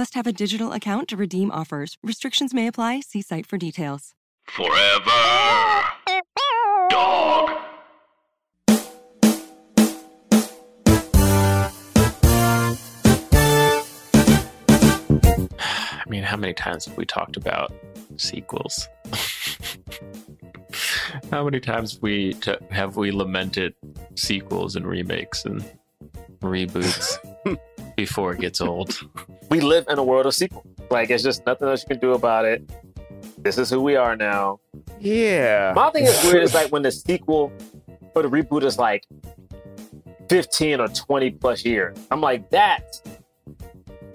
Must have a digital account to redeem offers. Restrictions may apply. See site for details. Forever. Dog. I mean, how many times have we talked about sequels? how many times we t- have we lamented sequels and remakes and reboots before it gets old? We live in a world of sequels. Like it's just nothing else you can do about it. This is who we are now. Yeah. My thing is weird is like when the sequel or the reboot is like 15 or 20 plus years. I'm like, that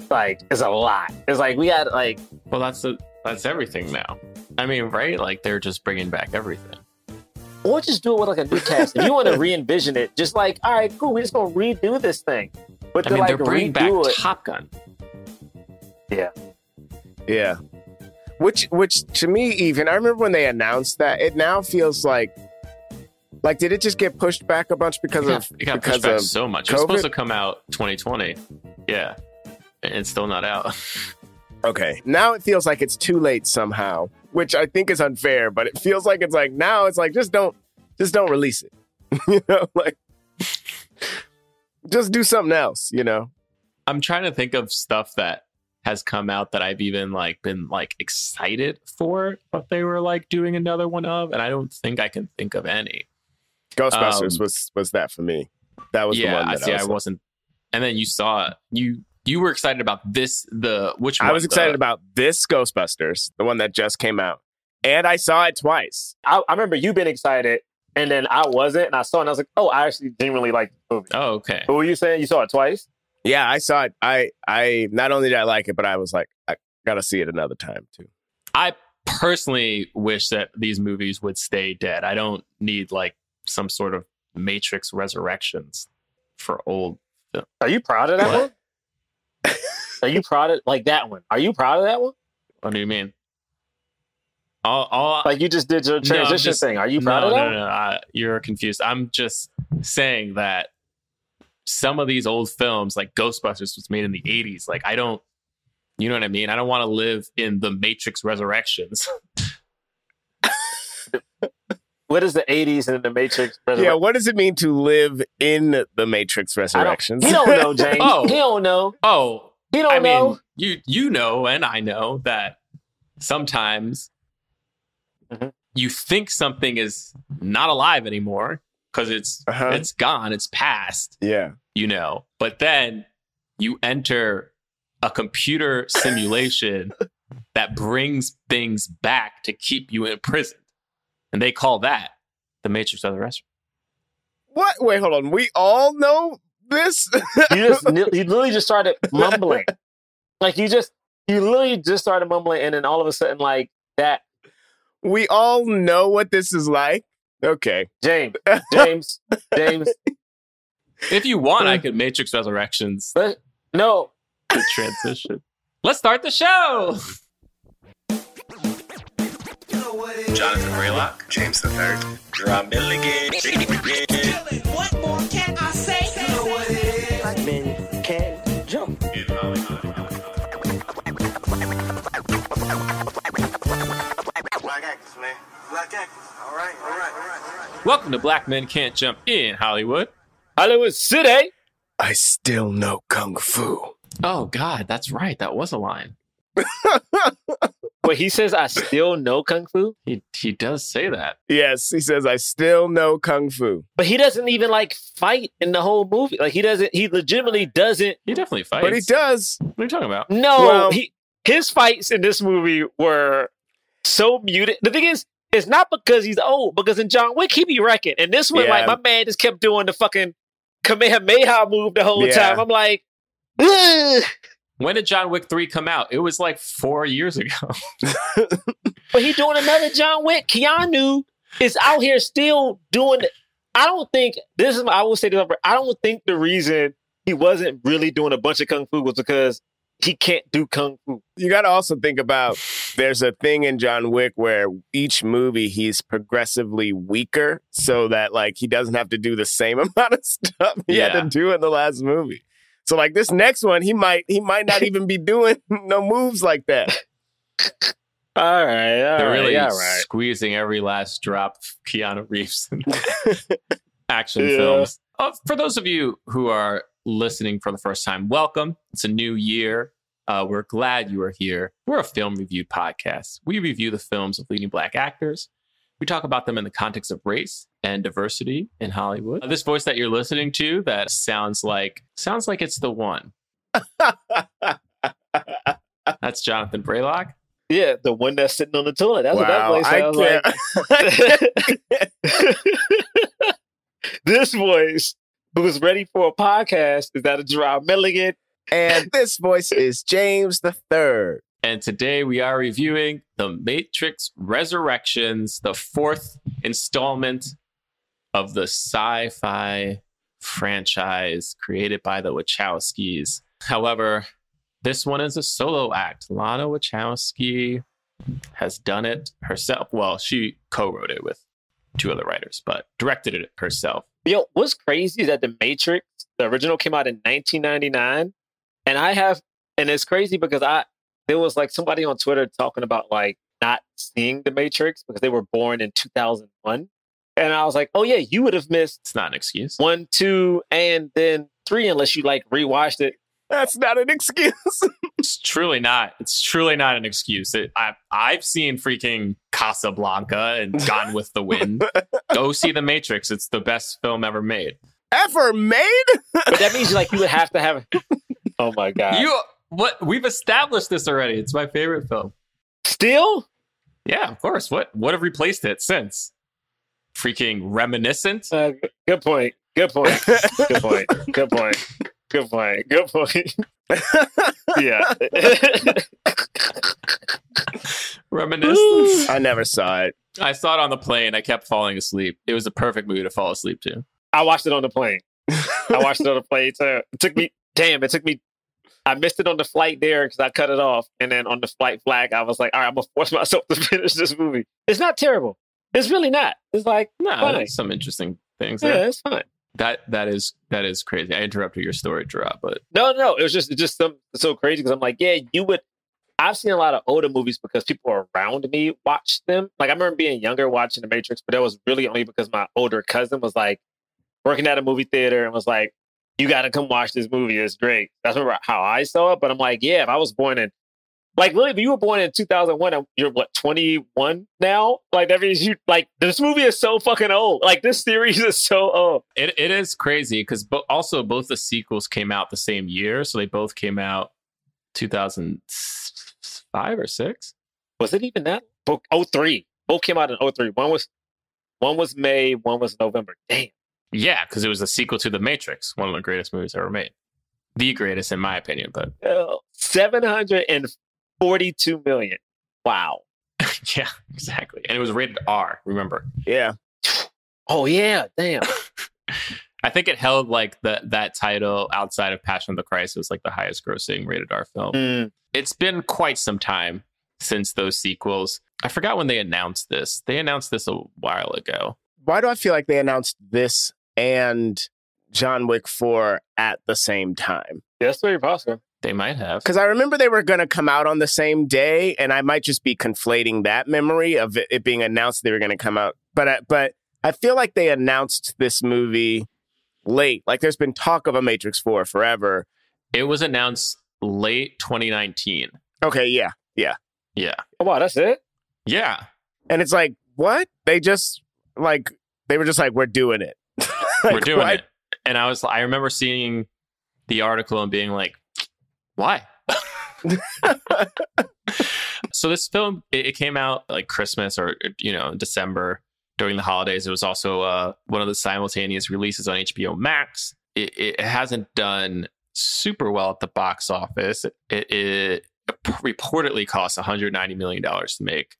like is a lot. It's like we had like Well, that's the that's everything now. I mean, right? Like they're just bringing back everything. or just do it with like a new cast. If you want to re-envision it, just like, all right, cool, we're just gonna redo this thing. But I mean, like they're bringing back it, Top Gun. yeah. Yeah. Which which to me even I remember when they announced that it now feels like like did it just get pushed back a bunch because It got, of it got because pushed back of so much. It was supposed to come out 2020. Yeah, and it's still not out. Okay. Now it feels like it's too late somehow, which I think is unfair, but it feels like it's like now it's like just don't just don't release it. you know, like just do something else, you know. I'm trying to think of stuff that has come out that I've even like been like excited for, but they were like doing another one of, and I don't think I can think of any. Ghostbusters Um, was was that for me. That was yeah, the one I see. I I, was, like- wasn't, and then you saw you you were excited about this the which one? I was excited The- about this Ghostbusters, the one that just came out. And I saw it twice. I, I remember you being excited, and then I wasn't, and I saw it, and I was like, oh, I actually genuinely like the movie. Oh, okay. What were you saying? You saw it twice? Yeah, I saw it. I I not only did I like it, but I was like, I gotta see it another time too. I personally wish that these movies would stay dead. I don't need like some sort of Matrix Resurrections for old. Are you proud of that What? one? Are you proud of like that one? Are you proud of that one? What do you mean? All, all Like you just did your No, transition just- thing. Are you proud no, of that? no, one? no, no. Uh, you're confused. I'm just saying that some of these old films, like Ghostbusters, was made in the '80s. Like I don't, you know what I mean? I don't want to live in the Matrix Resurrections. What is the '80s and the Matrix? Yeah, what does it mean to live in the Matrix I don't, Resurrections? he don't know, James. Oh. He don't know. oh, He don't I know. mean, you you know, and I know that sometimes Mhm. you think something is not alive anymore because it's Uh-huh. it's gone, it's past. yeah. you know, but then you enter a computer simulation that brings things back to keep you imprisoned. And they call that the Matrix Resurrection. What? Wait, hold on. We all know this. You just you literally just started mumbling. Like you just you literally just started mumbling, and then all of a sudden, like that, we all know what this is like. Okay. James, James, James. If you want, I uh. could Matrix Resurrections But no, the transition. Let's start the show. Jonathan Braylock, James the Third, Jerah Milligan. What more can I say? You know what it is. Black men can't jump. Black actors, man. Black actors. All right, all right, all right, all right. Welcome to Black Men Can't Jump in Hollywood. Hollywood City. I still know kung fu. Oh God, that's right. That was a line. But he says I still know kung fu, He he does say that. Yes, he says I still know kung fu. but he doesn't even like fight in the whole movie. Like he doesn't. He legitimately doesn't. He definitely fights. But he does. What are you talking about? No, Well- he his fights in this movie were so muted. The thing is, it's not because he's old. Because in John Wick, he be wrecking, and this one, Yeah. like my man just kept doing the fucking Kamehameha move the whole Yeah. time. I'm like, Ugh. When did John Wick 3 come out? It was like four years ago. but he doing another John Wick. Keanu is out here still doing. it. I don't think this is. I will say this. I don't think the reason he wasn't really doing a bunch of kung fu was because he can't do kung fu. You got to also think about there's a thing in John Wick where each movie he's progressively weaker so that like he doesn't have to do the same amount of stuff he had to do in the last movie. So like this next one he might he might not even be doing no moves like that. All right, all They're right, really all right. squeezing every last drop of Keanu Reeves in action Yeah. films. Uh, for those of you who are listening for the first time, welcome. It's a new year. Uh, we're glad you are here. We're a film review podcast. We review the films of leading black actors. We talk about them in the context of race and diversity in Hollywood. Uh, this voice that you're listening to that sounds like sounds like it's the one. That's Jonathan Braylock. Yeah, the one that's sitting on the toilet. That's what that wow, voice I sounds can't. like. this voice who's ready for a podcast is that a Jerah Milligan? and this voice is James the Third. And today we are reviewing The Matrix Resurrections, the fourth installment of the sci fi franchise created by the Wachowskis. However, this one is a solo act. Lana Wachowski has done it herself. Well, she co wrote it with two other writers, but directed it herself. Yo, what's crazy is that The Matrix, the original, came out in 1999, and I have, and it's crazy because I there was like somebody on Twitter talking about like not seeing The Matrix because they were born in 2001, and I was like, oh yeah, you would have missed It's not an excuse. one, two, and then three unless you like rewatched it. That's not an excuse. It's truly not. It's truly not an excuse. It, I, I've seen freaking Casablanca and Gone with the Wind. Go see The Matrix. It's the best film ever made. Ever made? But that means like you would have to have. Oh my god! You what? We've established this already. It's my favorite film. still? Yeah, of course. What? What have replaced it since? Freaking Reminiscence. Uh, good point. Good point. Good point. Good point. Good point. Good point. yeah. Reminiscence. I never saw it. I saw it on the plane. I kept falling asleep. It was a perfect movie to fall asleep to. I watched it on the plane. I watched it on the plane too. It took me. Damn! It took me. I missed it on the flight there because I cut it off, and then on the flight flag, I was like, "All right, I'm gonna force myself to finish this movie." It's not terrible. It's really not. It's like, No, Fine. there's some interesting things yeah, there. it's fine. That that is that is crazy. I interrupted your story, Jerah, but No, no, it was just just some so crazy because I'm like, yeah, you would. I've seen a lot of older movies because people around me watch them. Like I remember being younger watching The Matrix, but that was really only because my older cousin was like working at a movie theater and was like, "You got to come watch this movie. It's great." That's how I saw it. But I'm like, yeah, if I was born in like Lily, you were born in 2001 and you're what 21 now. Like that means you like this movie is so fucking old. Like this series is so old. It it is crazy because also both the sequels came out the same year, so they both came out 2005 or six. Was it even that? Both 03. Both came out in 03. One was one was May, one was November. Damn. Yeah, because it was a sequel to The Matrix, one of the greatest movies ever made the greatest in my opinion, but 750 42 million. Wow. yeah, exactly. And it was rated R, remember? Yeah. Oh yeah, damn. I think it held like the that title outside of Passion of the Christ was like the highest grossing rated R film. Mm. It's been quite some time since those sequels. I forgot when they announced this. They announced this a while ago. Why do I feel like they announced this and John Wick 4 at the same time? Yes, very possible. They might have. Because I remember they were going to come out on the same day, and I might just be conflating that memory of it, it being announced they were going to come out. But I, but I feel like they announced this movie late. Like there's been talk of a Matrix 4 forever. It was announced late 2019. Okay, yeah, yeah. Yeah. Oh wow, that's it? Yeah. And it's like, what? They just like they were just like, we're doing it. Like, We're doing what? it. And I was I remember seeing the article and being like, why? so this film it, it came out like Christmas or you know December during the holidays. It was also uh, one of the simultaneous releases on HBO Max. It, it hasn't done super well at the box office. It, it reportedly cost 190 million dollars to make.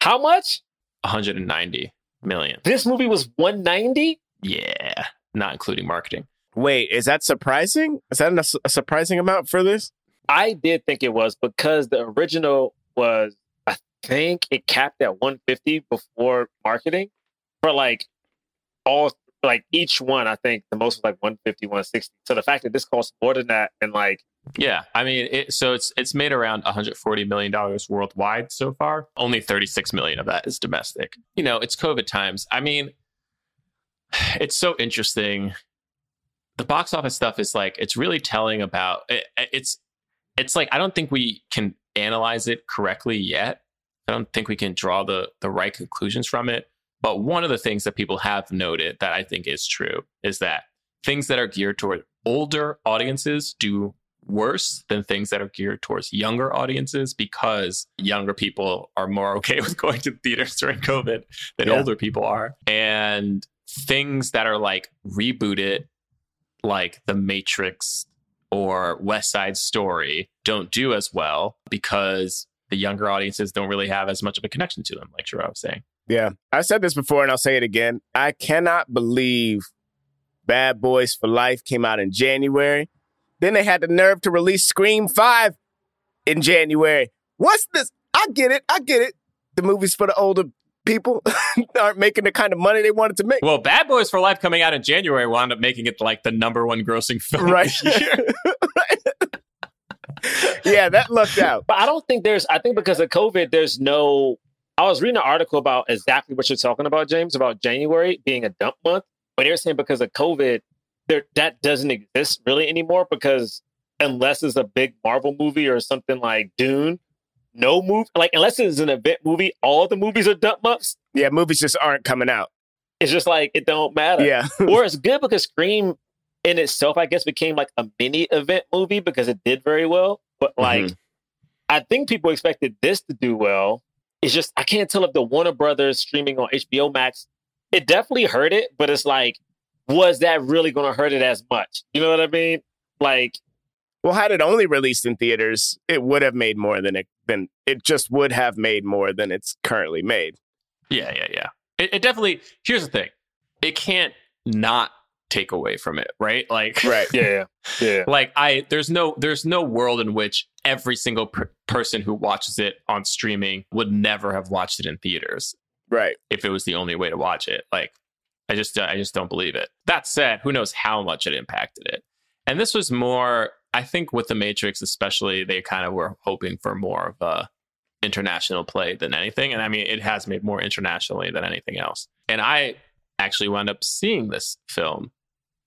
How much? 190 million. This movie was 190? Yeah, not including marketing. Wait, is that surprising? Is that a, a surprising amount for this? I did think it was because the original was, I think it capped at 150 before marketing for like all, like each one, I think the most was like 150, 160. So the fact that this costs more than that and like, Yeah, I mean, it, so it's it's made around 140 million dollars worldwide so far. Only 36 million of that is domestic. You know, it's COVID times. I mean, it's so interesting. The box office stuff is like it's really telling about it, it's it's like I don't think we can analyze it correctly yet. I don't think we can draw the the right conclusions from it. But one of the things that people have noted that I think is true is that things that are geared toward older audiences do worse than things that are geared towards younger audiences because younger people are more okay with going to theaters during COVID than Yeah. older people are. And things that are like rebooted, like The Matrix or West Side Story, don't do as well because the younger audiences don't really have as much of a connection to them, like Jerah was saying. Yeah. I've said this before and I'll say it again. I cannot believe Bad Boys for Life came out in January. Then they had the nerve to release Scream 5 in January. What's this? I get it. I get it. The movies for the older people aren't making the kind of money they wanted to make. Well, Bad Boys for Life coming out in January wound up making it like the number one grossing film. Right. of year. yeah, that lucked out. but I don't think there's, I think because of COVID, there's no, I was reading an article about exactly what you're talking about, James, about January being a dump month. But they're saying because of COVID, there that doesn't exist really anymore because unless it's a big Marvel movie or something like Dune, no move like unless it's an event movie, all the movies are dump months. Yeah, movies just aren't coming out. It's just like it don't matter. Yeah. or it's good because Scream in itself, I guess, became like a mini event movie because it did very well. But like, Mhm. I think people expected this to do well. It's just I can't tell if the Warner Brothers streaming on HBO Max, it definitely hurt it, but it's like, was that really going to hurt it as much? You know what I mean? Like, Well, had it only released in theaters, it would have made more than it than it just would have made more than it's currently made. Yeah, yeah, yeah. It, it definitely. Here's the thing: it can't not take away from it, right? Like, Right. yeah, yeah, like I, there's no, there's no world in which every single per- person who watches it on streaming would never have watched it in theaters Right. if it was the only way to watch it. Like, I just, I just don't believe it. That said, who knows how much it impacted it? And this was more, I think, with the Matrix, especially, they kind of were hoping for more of a international play than anything. And I mean, it has made more internationally than anything else. And I actually wound up seeing this film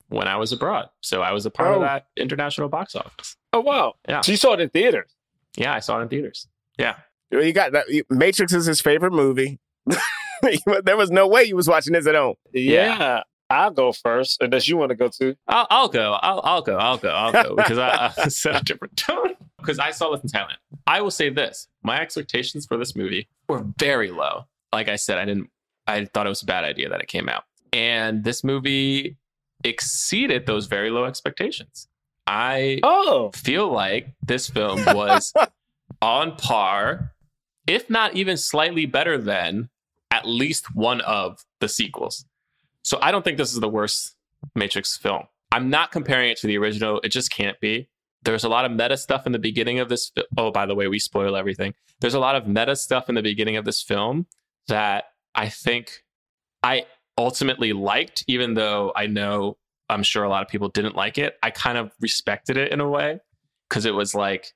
when I was abroad, so I was a part Oh. of that international box office. Oh wow! Yeah. So you saw it in theaters? Yeah, I saw it in theaters. Yeah. Well, You got that. Matrix is his favorite movie. there was no way you was watching this at home. Yeah. I'll go first, unless you want to go too. I'll, I'll go. I'll, I'll go. I'll go. I'll go because I, I set a different tone. because I saw this in Thailand. I will say this: my expectations for this movie were very low. Like I said, I didn't. I thought it was a bad idea that it came out, and this movie exceeded those very low expectations. I Oh, feel like this film was on par, if not even slightly better than at least one of the sequels. So I don't think this is the worst Matrix film. I'm not comparing it to the original. It just can't be. There's a lot of meta stuff in the beginning of this. Oh, by the way, we spoil everything. There's a lot of meta stuff in the beginning of this film that I think I ultimately liked, even though I know I'm sure a lot of people didn't like it. I kind of respected it in a way because it was like,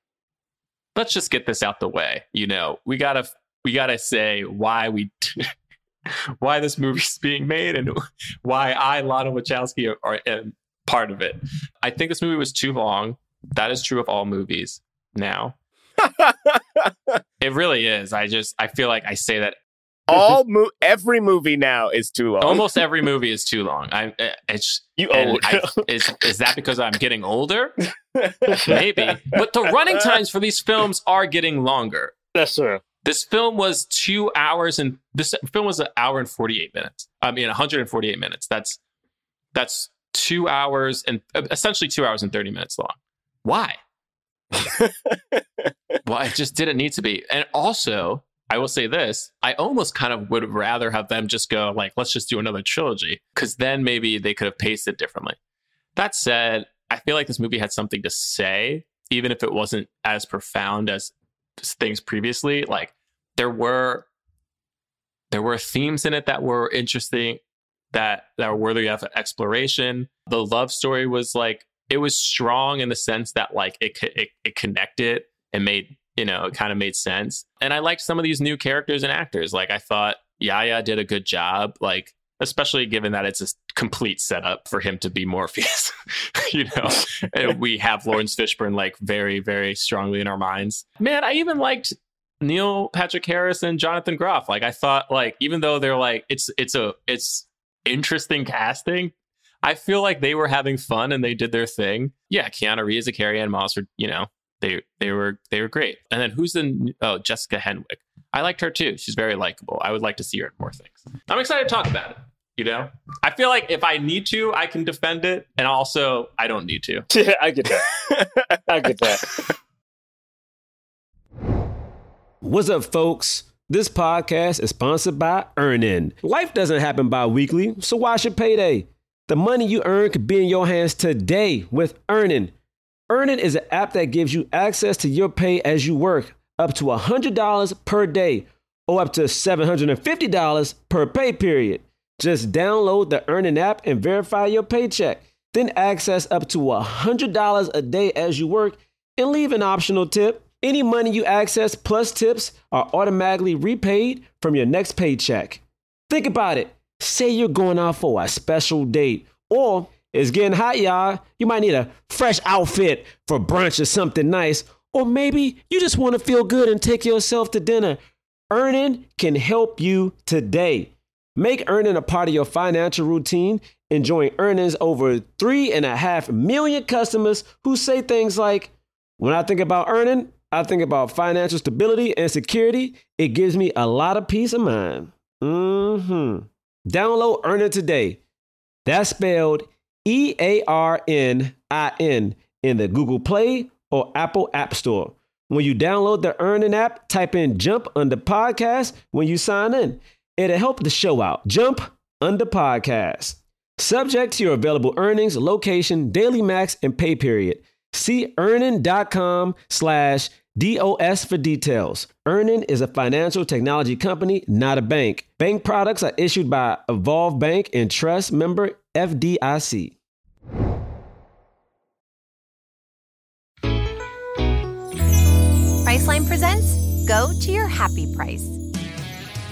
let's just get this out the way. You know, we gotta we gotta say why we why this movie's being made and why I, Lana Wachowski, are, am part of it. I think this movie was too long. That is true of all movies now. It really is. I just I feel like I say that All mo- every movie now is too long. almost every movie is too long. I eh, it's you old. I, is is that because I'm getting older? Maybe, but the running times for these films are getting longer. That's true. This film was two hours and this film was an hour and 48 minutes. I mean, 148 minutes. That's that's two hours and essentially two hours and 30 minutes long. Why? well, it just didn't need to be. And also, I will say this I almost kind of would rather have them just go, like, let's just do another trilogy, because then maybe they could have paced it differently. That said, I feel like this movie had something to say, even if it wasn't as profound as things previously. Like, there were there were themes in it that were interesting that that were worthy of exploration the love story was like it was strong in the sense that like it it, it connected and made you know it kind of made sense and i liked some of these new characters and actors like i thought Yahya did a good job like especially given that it's a complete setup for him to be morpheus you know and we have lawrence fishburne like very very strongly in our minds man i even liked Neil Patrick Harris and Jonathan Groff. Like I thought, like even though they're like it's it's a it's interesting casting, I feel like they were having fun and they did their thing. Yeah, Keanu Reeves and Carrie Ann Moss were, you know, they they were they were great. And then who's the oh Jessica Henwick? I liked her too. She's very likable. I would like to see her in more things. I'm excited to talk about it. You know, I feel like if I need to, I can defend it, and also I don't need to. Yeah, I get that. I get that. What's up, folks? This podcast is sponsored by Earnin. Life doesn't happen bi weekly, so why should payday? The money you earn could be in your hands today with Earnin. Earnin is an app that gives you access to your pay as you work, up to $100 per day or up to $750 per pay period. Just download the Earnin app and verify your paycheck. Then access up to $100 a day as you work and leave an optional tip. Any money you access plus tips are automatically repaid from your next paycheck. Think about it. Say you're going out for a special date, or it's getting hot, y'all. You might need a fresh outfit for brunch or something nice, or maybe you just want to feel good and take yourself to dinner. Earnin can help you today. Make Earnin a part of your financial routine. Enjoying earnings over three and a half million customers who say things like, When I think about earning, I think about financial stability and security. It gives me a lot of peace of mind. Mm-hmm. Download Earnin today. That's spelled E A R N I N in the Google Play or Apple App Store. When you download the Earnin app, type in Jump under podcast when you sign in. It'll help the show out. Jump under podcast. Subject to your available earnings, location, daily max, and pay period. See earnin.com slash DOS for details. Earnin is a financial technology company, not a bank. Bank products are issued by Evolve Bank and Trust member FDIC. Priceline presents Go to Your Happy Price.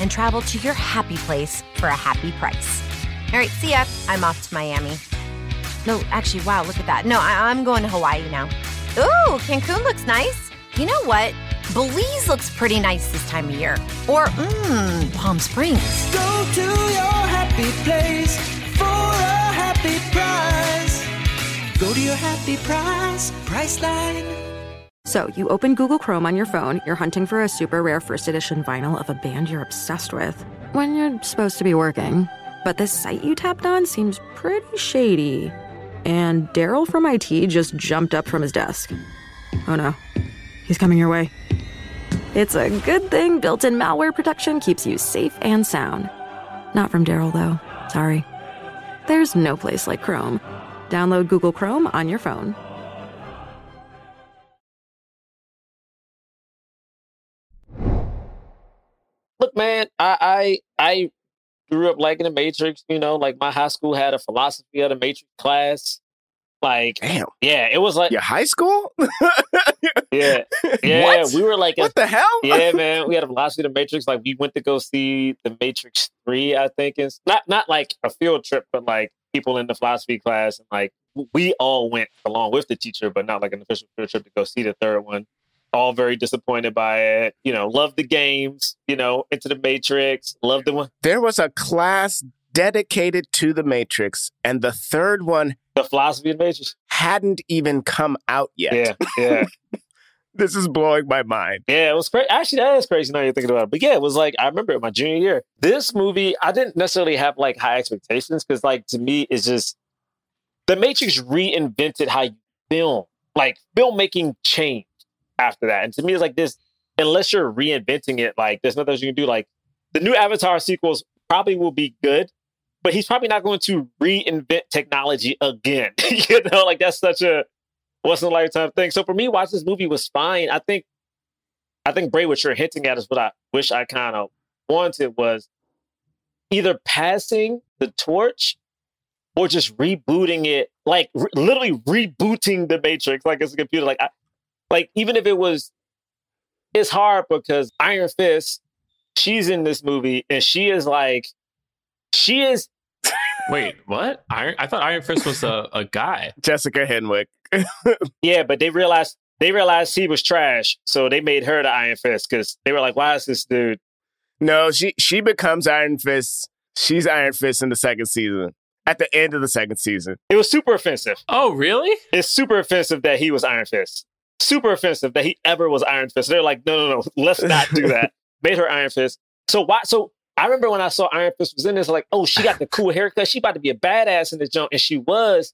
and travel to your happy place for a happy price. All right, see ya. I'm off to Miami. No, actually, wow, look at that. No, I- I'm going to Hawaii now. Ooh, Cancun looks nice. You know what? Belize looks pretty nice this time of year. Or, mmm, Palm Springs. Go to your happy place for a happy price. Go to your happy price, Priceline. So, you open Google Chrome on your phone, you're hunting for a super rare first edition vinyl of a band you're obsessed with, when you're supposed to be working. But this site you tapped on seems pretty shady. And Daryl from IT just jumped up from his desk. Oh no, he's coming your way. It's a good thing built in malware protection keeps you safe and sound. Not from Daryl, though. Sorry. There's no place like Chrome. Download Google Chrome on your phone. Look, man, I I I grew up liking the Matrix. You know, like my high school had a philosophy of the Matrix class. Like, Damn. yeah, it was like Your high school? yeah, yeah. What? We were like, a- What the hell? yeah, man. We had a philosophy of the Matrix. Like, we went to go see the Matrix Three. I think it's not not like a field trip, but like people in the philosophy class, and like we all went along with the teacher, but not like an official field trip to go see the third one. All very disappointed by it. You know, love the games. You know, into the Matrix. Love the one. There was a class dedicated to the Matrix, and the third one The philosophy of the Matrix. hadn't even come out yet. Yeah, yeah. This is blowing my mind. Yeah, it was crazy. Actually, that is crazy now you're thinking about it. But yeah, it was like I remember it my junior year. This movie, I didn't necessarily have like high expectations because, like, to me, it's just the Matrix reinvented how you film. Like filmmaking changed after that, and to me, it's like this. Unless you're reinventing it, like there's nothing else you can do. Like the new Avatar sequels probably will be good, but he's probably not going to reinvent technology again. you know, like that's such a once in a lifetime thing. So for me, watch this movie was fine. I think I think Bray, what you're hinting at is what I wish I kind of wanted was either passing the torch or just rebooting it, like re- literally rebooting the Matrix, like it's a computer. Like, I, like even if it was, it's hard because Iron Fist, she's in this movie and she is like, she is Wait, what? Iron? I thought Iron Fist was a, a guy. Jessica Henwick. Yeah, but they realized they realized he was trash, so they made her the Iron Fist because they were like, "Why is this dude?" No, she she becomes Iron Fist. She's Iron Fist in the second season. At the end of the second season. It was super offensive. Oh, really? It's super offensive that he was Iron Fist. Super offensive that he ever was Iron Fist. They're like, no, no, no, let's not do that. Made her Iron Fist. So why? So I remember when I saw Iron Fist was in this, like, oh, she got the cool haircut. She about to be a badass in this jump, and she was.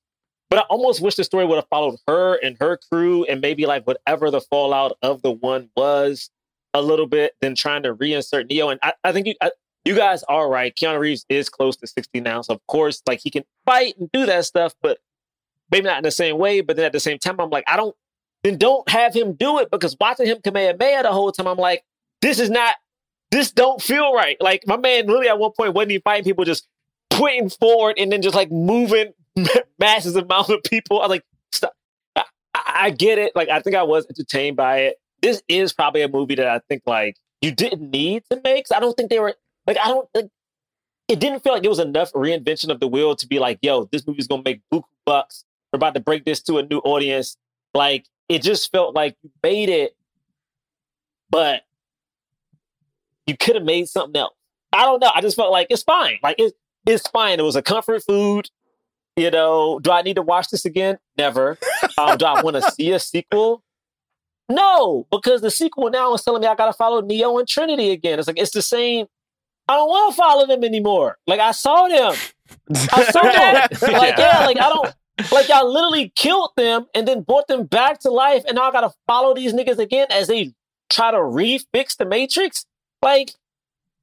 But I almost wish the story would have followed her and her crew, and maybe like whatever the fallout of the one was a little bit, than trying to reinsert Neo. And I, I think you, I, you guys are right. Keanu Reeves is close to 60 now. So, of course, like he can fight and do that stuff, but maybe not in the same way. But then at the same time, I'm like, I don't, then don't have him do it because watching him Kamehameha the whole time, I'm like, this is not, this don't feel right. Like my man literally at one point wasn't he fighting people just pointing forward and then just like moving massive amount of people. I like, stop. I, I get it. Like I think I was entertained by it. This is probably a movie that I think like you didn't need to make. I don't think they were like I don't like it didn't feel like it was enough reinvention of the wheel to be like, yo, this movie's gonna make buku bucks. We're about to break this to a new audience. Like it just felt like you made it, but you could have made something else. I don't know. I just felt like it's fine. Like it's it's fine. It was a comfort food. You know, do I need to watch this again? Never. Um, do I want to see a sequel? No, because the sequel now is telling me I got to follow Neo and Trinity again. It's like it's the same. I don't want to follow them anymore. Like I saw them. I saw them. Like yeah, like I don't. Like y'all literally killed them and then brought them back to life, and now I got to follow these niggas again as they try to refix the Matrix. Like,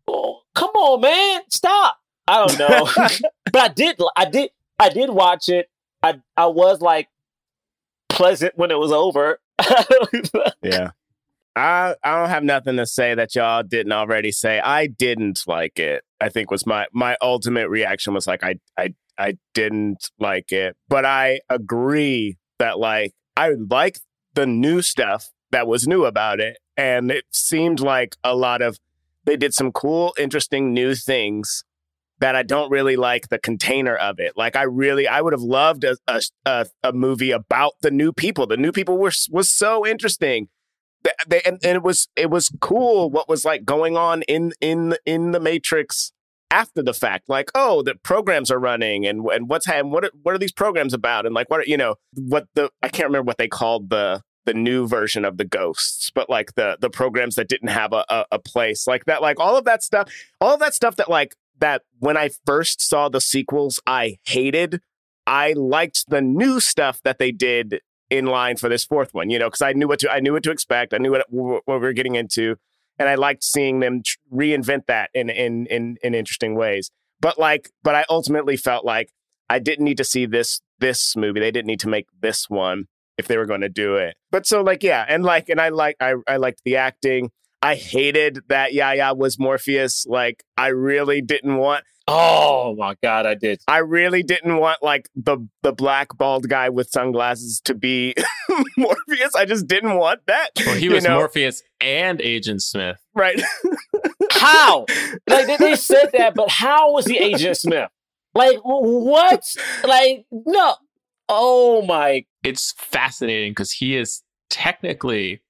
oh, come on, man, stop. I don't know, but I did. I did. I did watch it. I I was like pleasant when it was over. Yeah. I I don't have nothing to say that y'all didn't already say. I didn't like it. I think was my my ultimate reaction was like I I I didn't like it. But I agree that like I like the new stuff that was new about it and it seemed like a lot of they did some cool interesting new things that I don't really like the container of it. Like I really, I would have loved a a, a, movie about the new people. The new people were was so interesting. They, and, and it was it was cool what was like going on in in in the Matrix after the fact. Like oh, the programs are running and and what's and what are, what are these programs about and like what are, you know what the I can't remember what they called the the new version of the ghosts but like the the programs that didn't have a, a, a place like that like all of that stuff all of that stuff that like that when I first saw the sequels, I hated. I liked the new stuff that they did in line for this fourth one, you know, because I knew what to I knew what to expect. I knew what what we were getting into, and I liked seeing them tr- reinvent that in in in in interesting ways. But like, but I ultimately felt like I didn't need to see this this movie. They didn't need to make this one if they were going to do it. But so like, yeah, and like, and I like I I liked the acting. I hated that Yahya was Morpheus. Like, I really didn't want. Oh my god, I did. I really didn't want like the the black bald guy with sunglasses to be Morpheus. I just didn't want that. Well, he you was know? Morpheus and Agent Smith. right? How? like they, they said that, but how was he Agent Smith? Like what? Like no. Oh my. It's fascinating because he is technically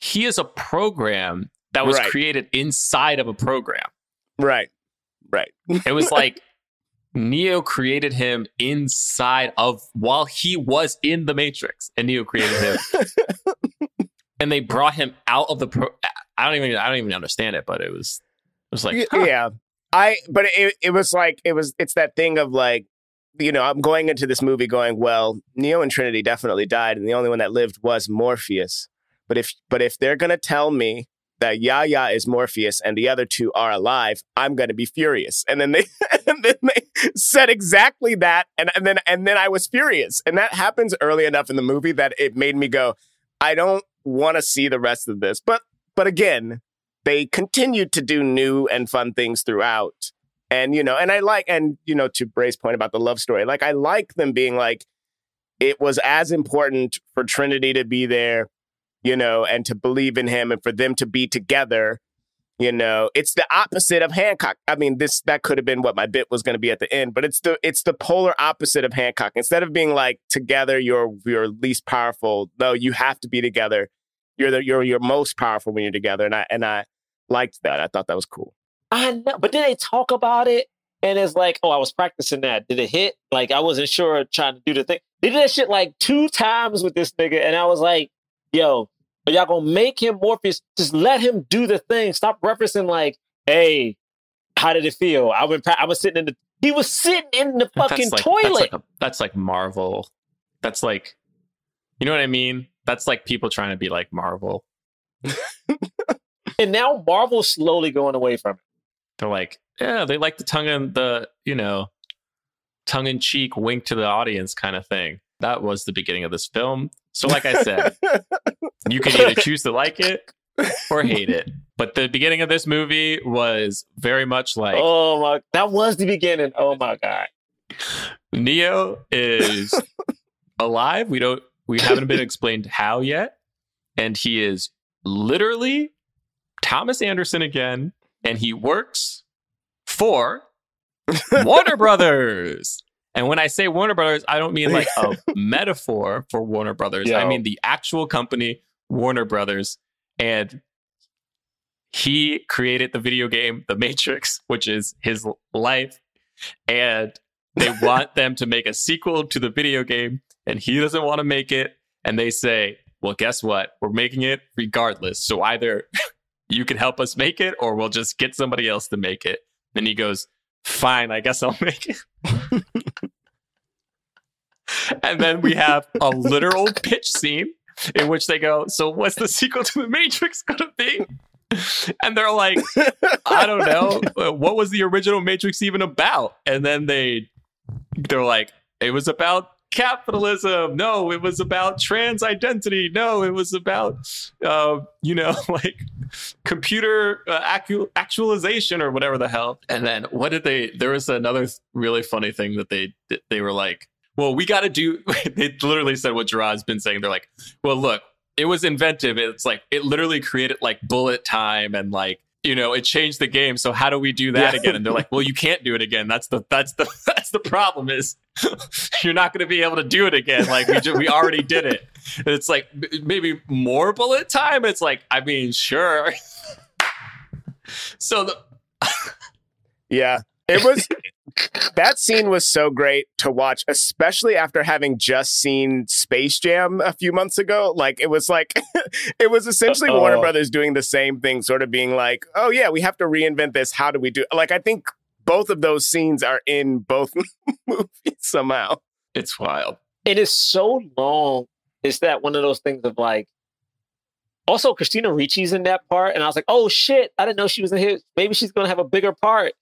he is a program that was Right. created inside of a program. right, right. It was like Neo created him inside of while he was in the Matrix, and Neo created him, and they brought him out of the pro. I don't even I don't even understand it, but it was it was like huh. yeah i but it, it was like it was it's that thing of like you know i'm going into this movie going well neo and trinity definitely died and the only one that lived was morpheus but if but if they're gonna tell me that Yahya is Morpheus and the other two are alive, I'm gonna be furious. And then they and then they said exactly that, and, and then and then I was furious. And that happens early enough in the movie that it made me go, I don't want to see the rest of this. But but again, they continued to do new and fun things throughout. And you know, and I like and you know, to Bray's point about the love story, like I like them being like, it was as important for Trinity to be there, you know, and to believe in him and for them to be together. You know, it's the opposite of Hancock. I mean, this that could have been what my bit was going to be at the end, but it's the it's the polar opposite of Hancock. Instead of being like together, you're you're least powerful. No, you have to be together. You're the you're you're most powerful when you're together, and I and I liked that. I thought that was cool. I know, but then they talk about it, and it's like, oh, I was practicing that. Did it hit? Like I wasn't sure trying to do the thing. They did that shit like two times with this nigga, and I was like, yo, are y'all gonna make him Morpheus? Just let him do the thing. Stop referencing like, hey, how did it feel? I was I was sitting in the. He was sitting in the That's fucking like, toilet. That's like, a, that's like Marvel. That's like, you know what I mean? That's like people trying to be like Marvel. and now Marvel's slowly going away from it. They're like, yeah, they like the tongue in the, you know, tongue in cheek wink to the audience kind of thing. That was the beginning of this film. So, like I said, you can either choose to like it or hate it. But the beginning of this movie was very much like oh my, that was the beginning. Oh my god. Neo is alive. We don't we haven't been explained how yet. And he is literally Thomas Anderson again. And he works for Warner Brothers. And when I say Warner Brothers, I don't mean like a metaphor for Warner Brothers. I mean the actual company, Warner Brothers. And he created the video game The Matrix, which is his life. And they want them to make a sequel to the video game, and he doesn't want to make it. And they say, Well, guess what? We're making it regardless. So either you can help us make it, or we'll just get somebody else to make it. And he goes, Fine, I guess I'll make it. And then we have a literal pitch scene in which they go, So what's the sequel to The Matrix going to be? And they're like, I don't know. What was the original Matrix even about? And then they they're like, it was about capitalism. No, it was about trans identity. No, it was about, uh, you know, like computer uh, actu- actualization or whatever the hell. And then what did they? There was another really funny thing that they they were like, well, we got to do. They literally said what Jerah's been saying. They're like, well, look, it was inventive. It's like it literally created like bullet time and like you know it changed the game. So how do we do that Yeah. again? And they're like, well, you can't do it again. That's the that's the that's the problem is you're not going to be able to do it again. Like we ju- we already did it. And it's like maybe more bullet time. It's like I mean, sure. so the Yeah. It was that scene was so great to watch, especially after having just seen Space Jam a few months ago. Like it was like it was essentially Uh-oh. Warner Brothers doing the same thing, sort of being like, "Oh yeah, we have to reinvent this. How do we do?" Like I think both of those scenes are in both movies somehow. it's wild. it is so long. Is that one of those things of like? Also, Christina Ricci's in that part, and I was like, "Oh shit! I didn't know she was in here. Maybe she's gonna have a bigger part."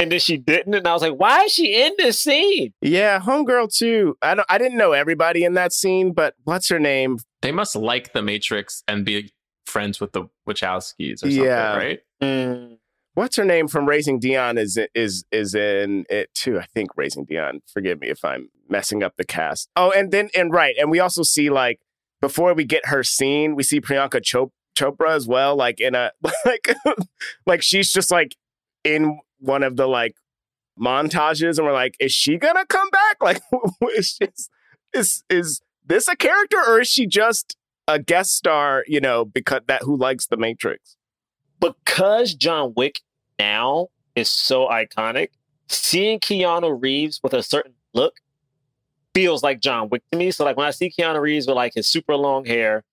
And then she didn't, and I was like, "Why is she in this scene?" Yeah, Homegirl too. I don't. I didn't know everybody in that scene, but what's her name? They must like the Matrix and be friends with the Wachowskis or something, Yeah. right? Mm. What's her name from Raising Dion is is is in it too. I think Raising Dion. Forgive me if I'm messing up the cast. Oh, and then and right, and we also see like before we get her scene, we see Priyanka Chop- Chopra as well, like in a like like she's just like in one of the like montages, and we're like, is she gonna come back? Like, is is is this a character or is she just a guest star? You know, because that who likes the Matrix. because John Wick now is so iconic, seeing Keanu Reeves with a certain look feels like John Wick to me. So like when I see Keanu Reeves with like his super long hair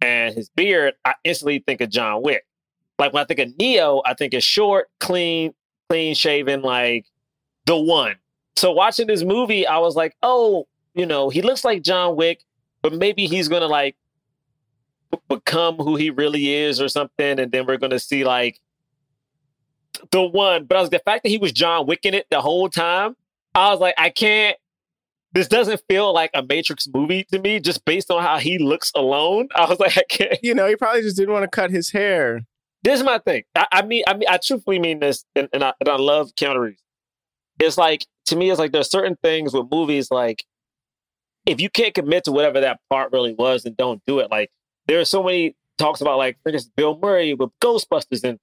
and his beard, I instantly think of John Wick. Like when I think of Neo, I think of short, clean, clean shaven, like the one. So watching this movie, I was like, oh, you know, he looks like John Wick, but maybe he's gonna like b- become who he really is or something, and then we're gonna see like the one. But I was the fact that he was John Wick in it the whole time. I was like, I can't. This doesn't feel like a Matrix movie to me, just based on how he looks alone. I was like, I can't. You know, he probably just didn't want to cut his hair. This is my thing. I, I mean, I mean, I truthfully mean this, and, and, I, and I love Keanu Reeves. It's like to me, it's like there's certain things with movies like if you can't commit to whatever that part really was, then don't do it. Like there are so many talks about like for instance, Bill Murray with Ghostbusters, and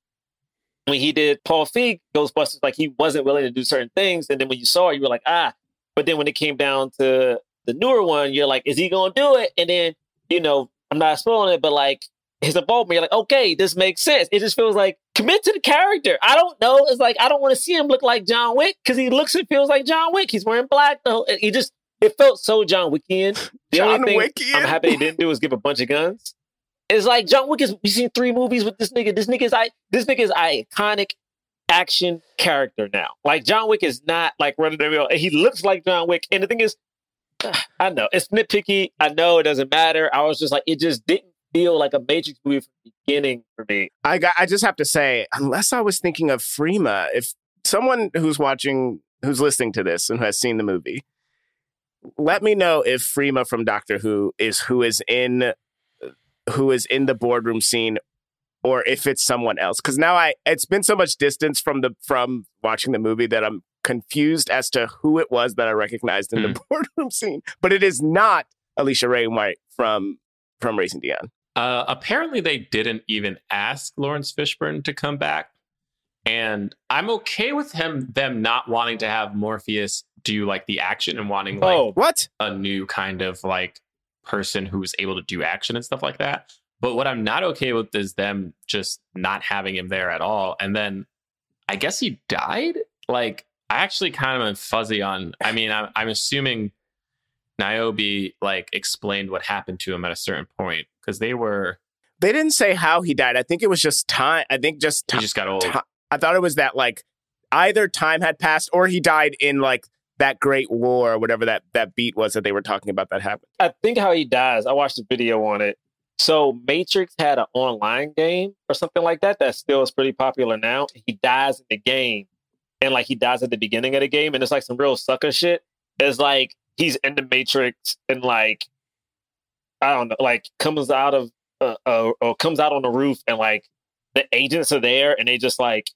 when he did Paul Feig Ghostbusters, like he wasn't willing to do certain things, and then when you saw it, you were like, ah. But then when it came down to the newer one, you're like, is he gonna do it? And then you know, I'm not spoiling it, but like his involvement, you're like, okay, this makes sense. It just feels like commit to the character. I don't know. It's like I don't want to see him look like John Wick because he looks and feels like John Wick. He's wearing black though. He just it felt so John Wickian. The John only thing Wickian? I'm happy they didn't do was give a bunch of guns. It's like John Wick is. We've seen three movies with this nigga. This nigga is I. This nigga is iconic action character now. Like John Wick is not like running the mill. He looks like John Wick, and the thing is, I know it's nitpicky. I know it doesn't matter. I was just like, it just didn't feel like a Matrix movie from the beginning for me. I got. I just have to say, unless I was thinking of Freema, if someone who's watching, who's listening to this and who has seen the movie, let me know if Freema from Doctor Who is who is in who is in the boardroom scene, or if it's someone else. Because now I, it's been so much distance from the from watching the movie that I'm confused as to who it was that I recognized in the mm. boardroom scene. But it is not Alisha Wainwright from from Raising Dion. Uh, apparently, they didn't even ask Laurence Fishburne to come back, and I'm okay with him them not wanting to have Morpheus do like the action and wanting like Oh, What? a new kind of like person who's able to do action and stuff like that. But what I'm not okay with is them just not having him there at all. And then I guess he died. Like I actually kind of am fuzzy on. I mean, I'm, I'm assuming Niobe like explained what happened to him at a certain point because they were They didn't say how he died. I think it was just time. I think just he time. just got old. I thought it was that like either time had passed or he died in like that Great War or whatever that that beat was that they were talking about that happened. I think how he dies. I watched a video on it. So Matrix had an online game or something like that that still is pretty popular now. He dies in the game, and like he dies at the beginning of the game, and it's like some real sucker shit. It's like he's in the Matrix and like I don't know, like comes out of uh, uh, or comes out on the roof and like the agents are there and they just like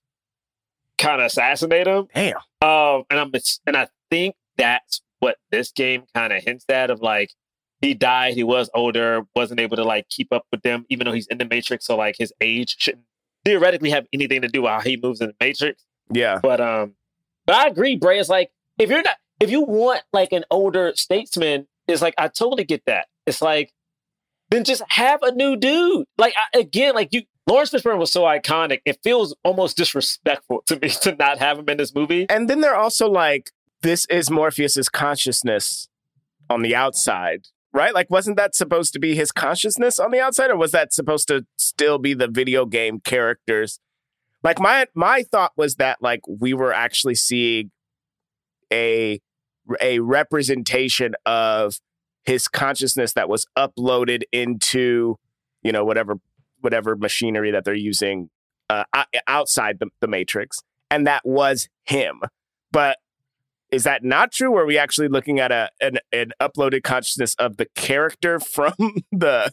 kind of assassinate him. Damn. Um, and I'm and I think that's what this game kind of hints at of like he died, he was older, wasn't able to like keep up with them, even though he's in the Matrix. So like his age shouldn't theoretically have anything to do with how he moves in the Matrix. Yeah. But um, but I agree, Bray. It's like if you're not if you want like an older statesman, it's like I totally get that. It's like then just have a new dude. Like I, again, like you, Laurence Fishburne was so iconic. It feels almost disrespectful to me to not have him in this movie. And then they're also like, this is Morpheus's consciousness on the outside, right? Like, wasn't that supposed to be his consciousness on the outside, or was that supposed to still be the video game characters? Like my my thought was that like we were actually seeing a a representation of his consciousness that was uploaded into you know whatever whatever machinery that they're using uh, outside the, the matrix and that was him but is that not true or are we actually looking at a an, an uploaded consciousness of the character from the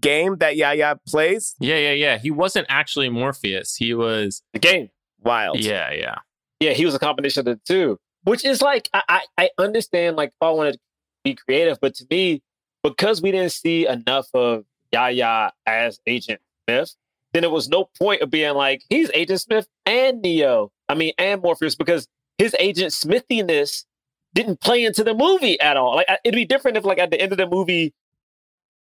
game that Yahya plays Yeah, yeah, yeah. He wasn't actually Morpheus. He was The game. wild yeah, yeah. Yeah, he was a combination of the two, which is like I I, I understand like oh, I want to be creative, but to me, because we didn't see enough of Yahya as Agent Smith, then it was no point of being like he's Agent Smith and Neo. I mean, and Morpheus because his Agent Smithiness didn't play into the movie at all. Like it'd be different if like at the end of the movie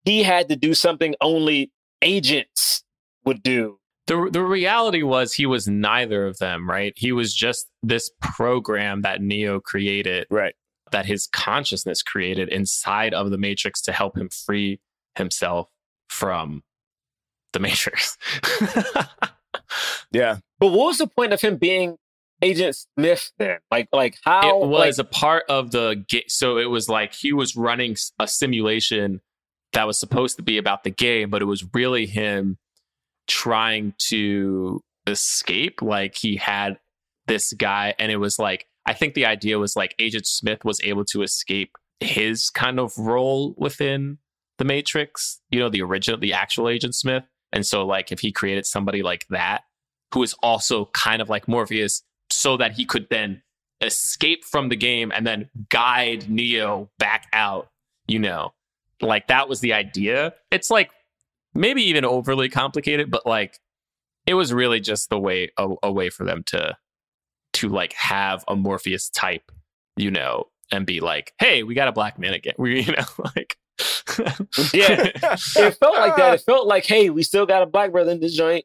he had to do something only agents would do. The the reality was he was neither of them, right? He was just this program that Neo created, right? That his consciousness created inside of the Matrix to help him free himself from the Matrix. yeah. But what was the point of him being Agent Smith then? Like like how it was like, a part of the game. So it was like he was running a simulation that was supposed to be about the game, but it was really him trying to escape. Like he had this guy, and it was like, I think the idea was like Agent Smith was able to escape his kind of role within the Matrix, you know, the original, the actual Agent Smith. And so, like, if he created somebody like that, who is also kind of like Morpheus, so that he could then escape from the game and then guide Neo back out, you know, like that was the idea. It's like maybe even overly complicated, but like it was really just the way a, a way for them to to like have a Morpheus type, you know, and be like, hey, we got a black man again. We, you know, like yeah, it felt like that. It felt like, hey, we still got a black brother in this joint.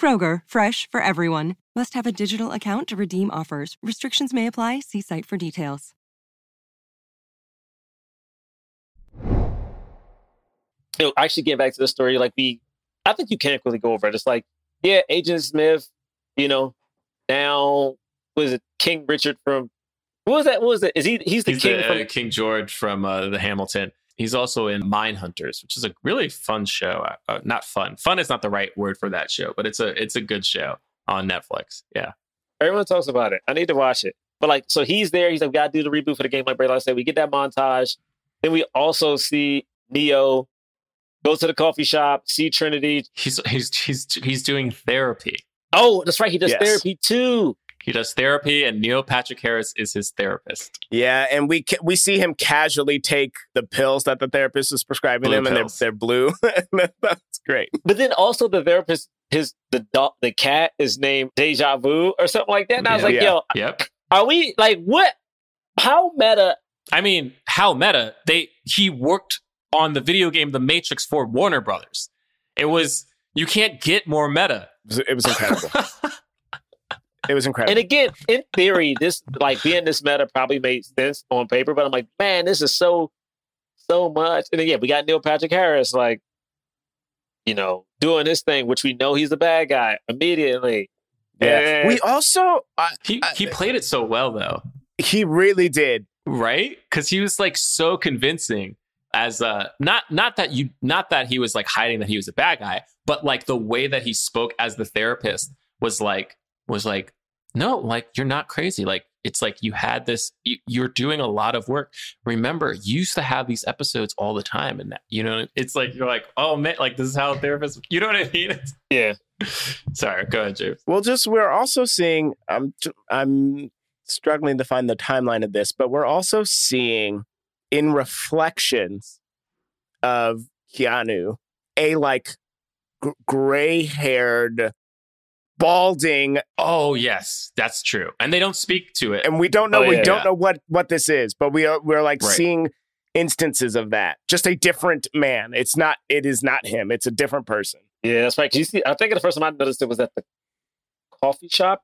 Kroger, fresh for everyone. Must have a digital account to redeem offers. Restrictions may apply. See site for details. you know, actually getting back to the story, like we, I think you can't really go over it. It's like, yeah, Agent Smith, you know, now was it King Richard from what was that? What was it? Is he he's the He's king the, from uh, King George from uh, the Hamilton. He's also in Mindhunters, which is a really fun show. Uh, Uh, not fun. Fun is not the right word for that show, but it's a it's a good show on Netflix. Yeah. Everyone talks about it. I need to watch it. But like, so he's there. He's like, we gotta do the reboot for the game. Like Braylock said, we get that montage. Then we also see Neo go to the coffee shop, see Trinity. He's he's he's he's doing therapy. Oh, that's right. He does Yes. therapy too. He does therapy, and Neil Patrick Harris is his therapist. Yeah, and we ca- we see him casually take the pills that the therapist is prescribing Blue him, and they're, they're blue. That's great. But then also the therapist, his the dog, the cat is named Deja Vu or something like that. And I was like, Yeah. yo, Yep. are we like what? How meta? I mean, how meta? They he worked on the video game The Matrix for Warner Brothers. It was you can't get more meta. It was, it was incredible. it was incredible. And again, in theory, this like being this meta probably made sense on paper, but I'm like, man, this is so so much. And then yeah, we got Neil Patrick Harris, like, you know, doing this thing, which we know he's the bad guy immediately. yeah. And- We also I, He he played it so well though, he really did. right? Because he was like so convincing as uh not not that you not that he was like hiding that he was a bad guy, but like the way that he spoke as the therapist was like was like no, like you're not crazy. Like it's like you had this you, you're doing a lot of work. Remember, you used to have these episodes all the time and that, you know, it's like you're like, "Oh man, like this is how therapists, you know what I mean?" It's- yeah. Sorry, go ahead, James. Well, just we're also seeing. I'm I'm struggling to find the timeline of this, but we're also seeing in reflections of Keanu a like g- gray-haired, balding, Oh, yes, that's true. And they don't speak to it. and we don't know. Oh, we yeah. don't know what what this is, but we are we're like Right. seeing instances of that. Just a different man. It's not. It is not him. It's a different person. Yeah, that's right. You see, I think the first time I noticed it was at the coffee shop,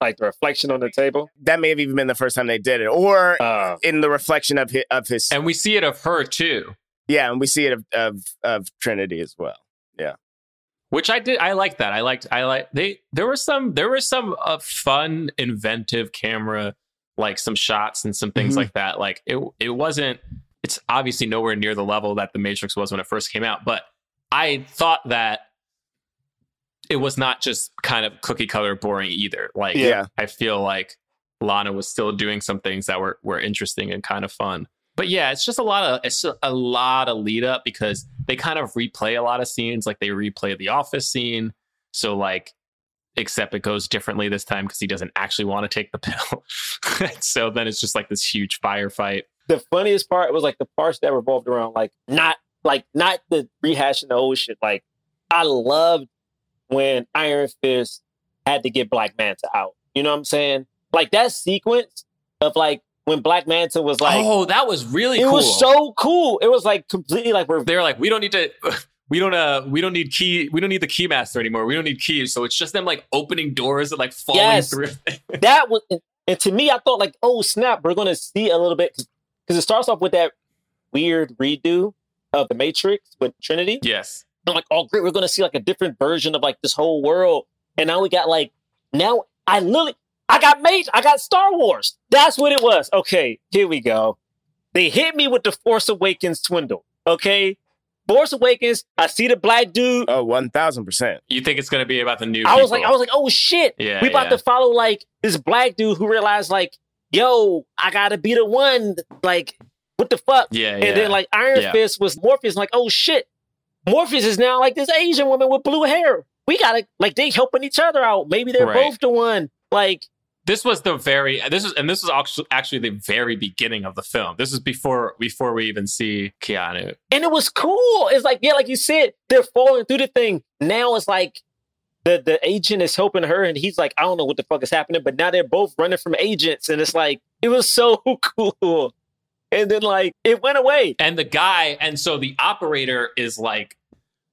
like the reflection on the table. That may have even been the first time they did it, or Uh, in the reflection of his, of his And we see it of her too. Yeah, and we see it of of, of Trinity as well. Which I did. I liked that. I liked. I like they. There were some. There were some uh, fun, inventive camera, like some shots and some things Mhm. like that. Like it. It wasn't. It's obviously nowhere near the level that the Matrix was when it first came out. But I thought that it was not just kind of cookie cutter boring either. Like Yeah. I feel like Lana was still doing some things that were were interesting and kind of fun. But yeah, it's just a lot of it's a lot of lead up because they kind of replay a lot of scenes, like they replay the office scene. So like, except it goes differently this time because he doesn't actually want to take the pill. so then it's just like this huge firefight. the funniest part was like the parts that revolved around like not like not the rehashing the old shit. Like I loved when Iron Fist had to get Black Manta out. You know what I'm saying? Like that sequence of like when Black Manta was like, oh, that was really it cool. was so cool. It was like completely like we're They're like, we don't need to. We don't uh we don't need key we don't need the keymaster anymore. We don't need keys. So it's just them like opening doors and like falling Yes. through. that was and to me I thought like oh snap we're gonna see a little bit because it starts off with that weird redo of the Matrix with Trinity. yes. I'm like, oh great, we're gonna see like a different version of like this whole world. And now we got like now I literally I got made I got Star Wars. That's what it was. Okay, here we go. They hit me with the Force Awakens twindle. Okay. Force Awakens, I see the black dude. Oh, one thousand percent. You think it's gonna be about the new I was like. I was like, oh shit. Yeah, we about yeah. to follow like this black dude who realized like, yo, I gotta be the one. Like, what the fuck? Yeah, And yeah. then like Iron Yeah. Fist was Morpheus. Like, oh shit, Morpheus is now like this Asian woman with blue hair. We gotta like they helping each other out. Maybe they're Right. both the one. Like, this was the very this is and this was actually actually the very beginning of the film. This is before before we even see Keanu. and it was cool. It's like, yeah, like you said, they're falling through the thing. Now it's like the the agent is helping her, and he's like, I don't know what the fuck is happening, but now they're both running from agents, and it's like it was so cool. And then like it went away. And the guy, and so the operator is like,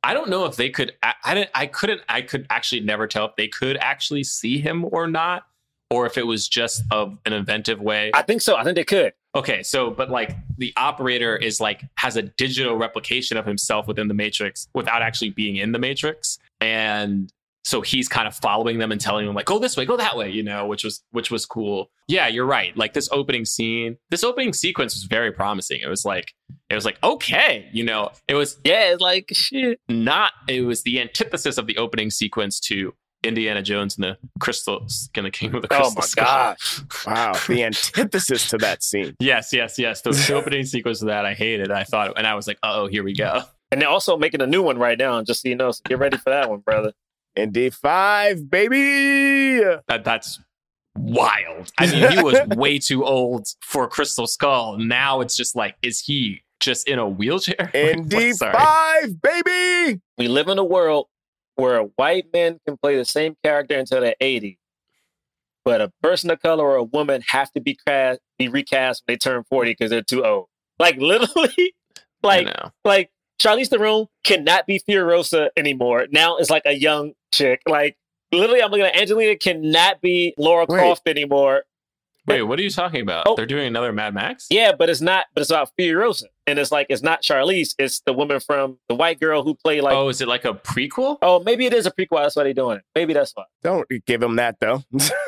I don't know if they could. I, I didn't. I couldn't. I could actually never tell if they could actually see him or not, or if it was just of an inventive way. I think so. I think they could. Okay, so but like the operator is like has a digital replication of himself within the matrix without actually being in the matrix, and so he's kind of following them and telling them like go this way, go that way, you know, which was which was cool. Yeah, you're right. Like this opening scene, this opening sequence was very promising. It was like it was like okay, you know, it was Yeah, it's like shit. not. It was the antithesis of the opening sequence to Indiana Jones and the Crystal and the King of the Crystal. Oh my Skull. gosh. Wow, the antithesis to that scene. Yes, yes, yes. The, the opening sequence of that I hated. I thought, and I was like, oh, here we go. And they're also making a new one right now, just so you know. So get ready for that one, brother. Indy five, baby. That that's wild. I mean, he was way too old for Crystal Skull. Now it's just like, is he just in a wheelchair? Indy Sorry. five, baby. We live in a world where a white man can play the same character until they're 80, but a person of color or a woman have to be cast, be recast when they turn 40 because they're too old. Like literally, like like Charlize Theron cannot be Furiosa anymore. Now it's like a young chick. Like literally, I'm looking at Angelina cannot be Lara Wait. Croft anymore. Wait, what are you talking about? Oh. They're doing another Mad Max? Yeah, but it's not. But it's about Furiosa, and it's like it's not Charlize. It's the woman from the white girl who played like. oh, is it like a prequel? Oh, maybe it is a prequel. That's why they're doing it. Maybe that's why. Don't give him that though. It's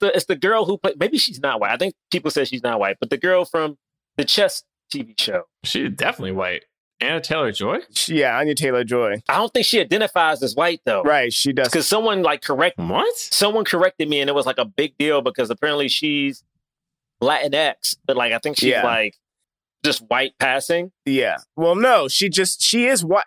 the, it's the girl who played. Maybe she's not white. I think people say she's not white, but the girl from the chess TV show. She's definitely white. Anna Taylor Joy? yeah, Anya Taylor Joy. I don't think she identifies as white though. Right, she does. Because someone like correct What? someone corrected me, and it was like a big deal because apparently she's Latinx, but like I think she's Yeah. like just white passing. Yeah. Well, no, she just she is white.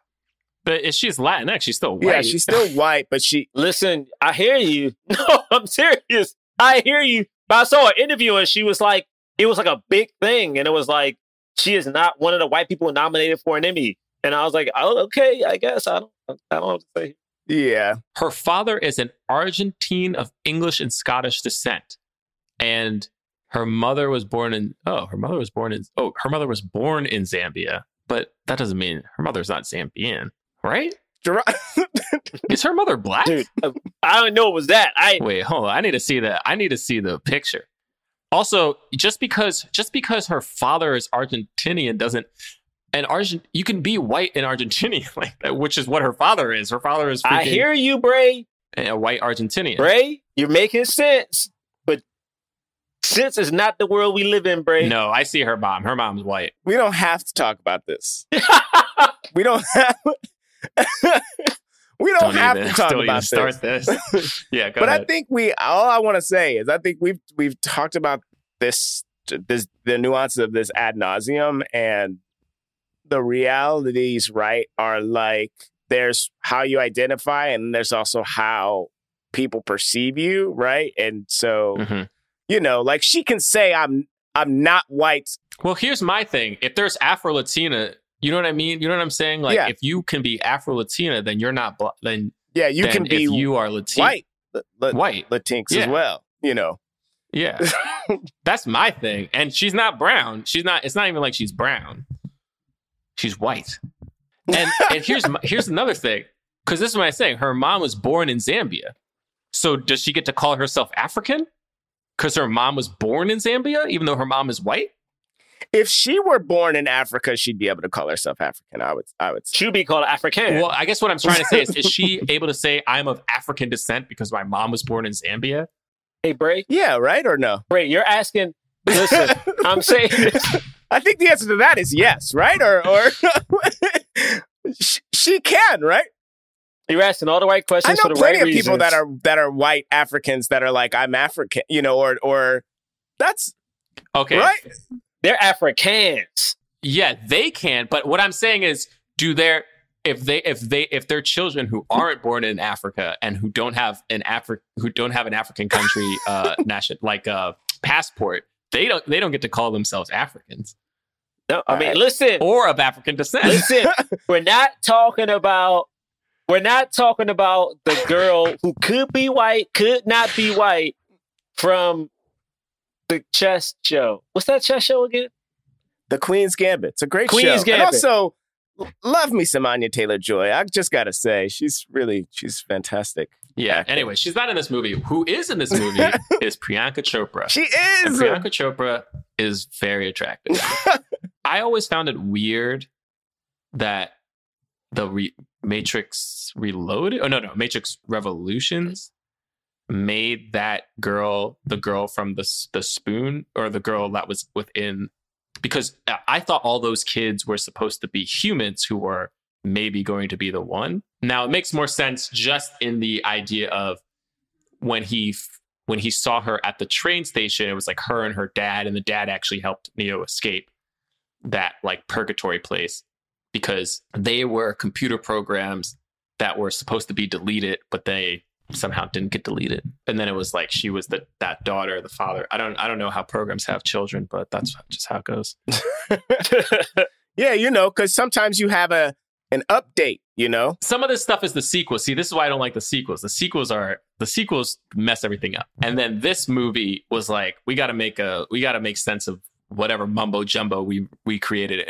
But if she's Latinx, she's still white. Yeah, she's still white, but she Listen, I hear you. No, I'm serious. I hear you. But I saw an interview and she was like, it was like a big thing, and it was like she is not one of the white people nominated for an Emmy. And I was like, oh, okay, I guess I don't, I don't know to say. yeah. Her father is an Argentine of English and Scottish descent. And her mother was born in oh, her mother was born in oh, her mother was born in Zambia. But that doesn't mean her mother's not Zambian, right? Is her mother black? Dude, I don't know it was that. I Wait, hold on. I need to see that. I need to see the picture. Also, just because just because her father is Argentinian doesn't and Argent you can be white in Argentinian like that, which is what her father is. Her father is I hear you, Bray. a white Argentinian. Bray, you're making sense. But sense is not the world we live in, Bray. No, I see her mom. Her mom's white. We don't have to talk about this. we don't have We don't, have even, to talk don't about even start this. this. yeah, go but ahead. I think we all I want to say is I think we've we've talked about this this the nuances of this ad nauseum and the realities right are like there's how you identify and there's also how people perceive you right and so Mhm. you know like she can say I'm I'm not white Well, here's my thing. If there's Afro Latina, you know what I mean? You know what I'm saying? Like, Yeah. if you can be Afro Latina, then you're not black. Then yeah you can be you are Latina, white la- white. Latinx as well you know Yeah, that's my thing. And she's not brown. She's not. It's not even like she's brown. She's white. And and here's my, here's another thing. Because this is what I'm saying. Her mom was born in Zambia. So does she get to call herself African? Because her mom was born in Zambia, even though her mom is white. If she were born in Africa she'd be able to call herself African I would I would say. Should be called African. Well, I guess what I'm trying to say is, is she able to say I'm of African descent because my mom was born in Zambia? hey, Bray, yeah right or no Bray, you're asking. Listen, I'm saying this. I think the answer to that is yes, right? Or or she, she can, right? You're asking all the right I questions know for the plenty right of people reasons. that are that are white Africans that are like I'm African, you know, or or that's Okay. right. They're Africans. Yeah, they can. But what I'm saying is, do their if they if they if their children who aren't born in Africa and who don't have an Afri- who don't have an African country uh national like uh passport, they don't they don't get to call themselves Africans No, I mean, Alright. listen, or of African descent. listen. we're not talking about. We're not talking about the girl who could be white, could not be white from the chess show. What's that chess show again? The Queen's Gambit. It's a great Queen's show. And also love me some Anya Taylor Joy. I just gotta say, she's really she's fantastic. Yeah. Anyway, she's not in this movie. Who is in this movie is Priyanka Chopra. She And is Priyanka Chopra is very attractive. I always found it weird that the re- Matrix Reloaded, oh no, no, Matrix Revolutions made that girl the girl from the the spoon or the girl that was within because I- I thought all those kids were supposed to be humans who were maybe going to be the one. Now it makes more sense just in the idea of when he when he saw her at the train station, it was like her and her dad, and the dad actually helped Neo escape that like purgatory place because they were computer programs that were supposed to be deleted, but they somehow didn't get deleted. And then it was like she was the that daughter, the father. I don't I don't know how programs have children, but that's just how it goes. yeah, you know, because sometimes you have a an update. You know, some of this stuff is the sequel. See, this is why I don't like the sequels. The sequels are the sequels mess everything up. And then this movie was like, we got to make a we got to make sense of whatever mumbo jumbo we we created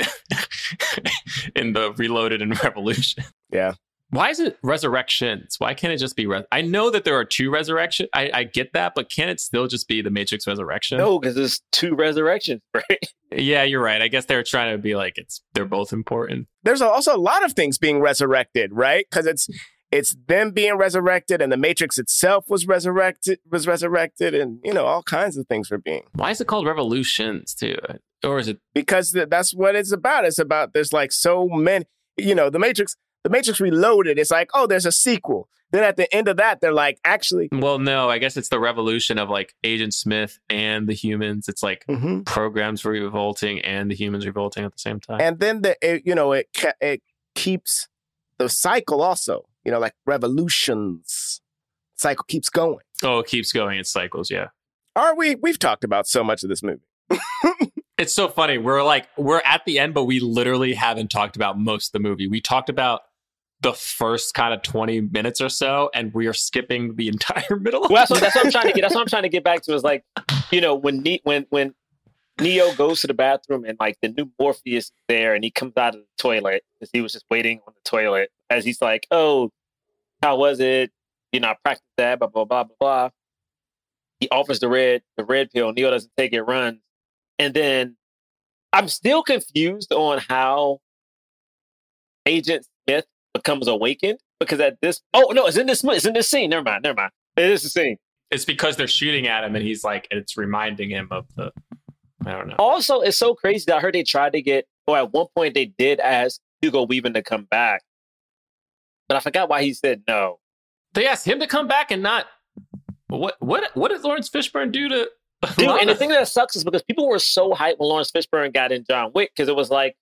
in the Reloaded and Revolution. Yeah. Why is it resurrections? Why can't it just be? Res- I know that there are two resurrection. I, I get that, but can it still just be the Matrix Resurrection? No, because there's two resurrections, right? Yeah, you're right. I guess they're trying to be like it's they're both important. There's also a lot of things being resurrected, right? Because it's it's them being resurrected, and the Matrix itself was resurrected, was resurrected, and you know all kinds of things were being. Why is it called Revolutions too? Or is it because that's what it's about? It's about there's like so many. You know, the Matrix the Matrix Reloaded, it's like, oh, there's a sequel. Then at the end of that, they're like, actually. Well, no, I guess it's the revolution of like Agent Smith and the humans. It's like mm-hmm. programs revolting and the humans revolting at the same time. And then the it, you know it it keeps the cycle also. You know, like revolutions. Cycle keeps going. Oh, it keeps going. It cycles. Yeah. Are we? We've talked about so much of this movie. it's so funny. We're like we're at the end, but we literally haven't talked about most of the movie. We talked about the first kind of 20 minutes or so and we are skipping the entire middle well, that's, what, that's what i'm trying to get that's what i'm trying to get back to is like you know when ne- when when neo goes to the bathroom and like the new morpheus is there and he comes out of the toilet because he was just waiting on the toilet as he's like oh how was it? You know i practiced that blah blah blah blah blah. He offers the red the red pill neo doesn't take it runs and then i'm still confused on how agent smith becomes awakened because at this oh no it's in this it's in this scene. Never mind never mind. It is the scene. It's because they're shooting at him and he's like it's reminding him of the i don't know. Also it's so crazy that i heard they tried to get or at one point they did ask hugo weaving to come back. But i forgot why he said no. They asked him to come back and not what what what did Laurence fishburne do to Dude, and the thing that sucks is because people were so hyped when Laurence Fishburne got in John Wick because it was like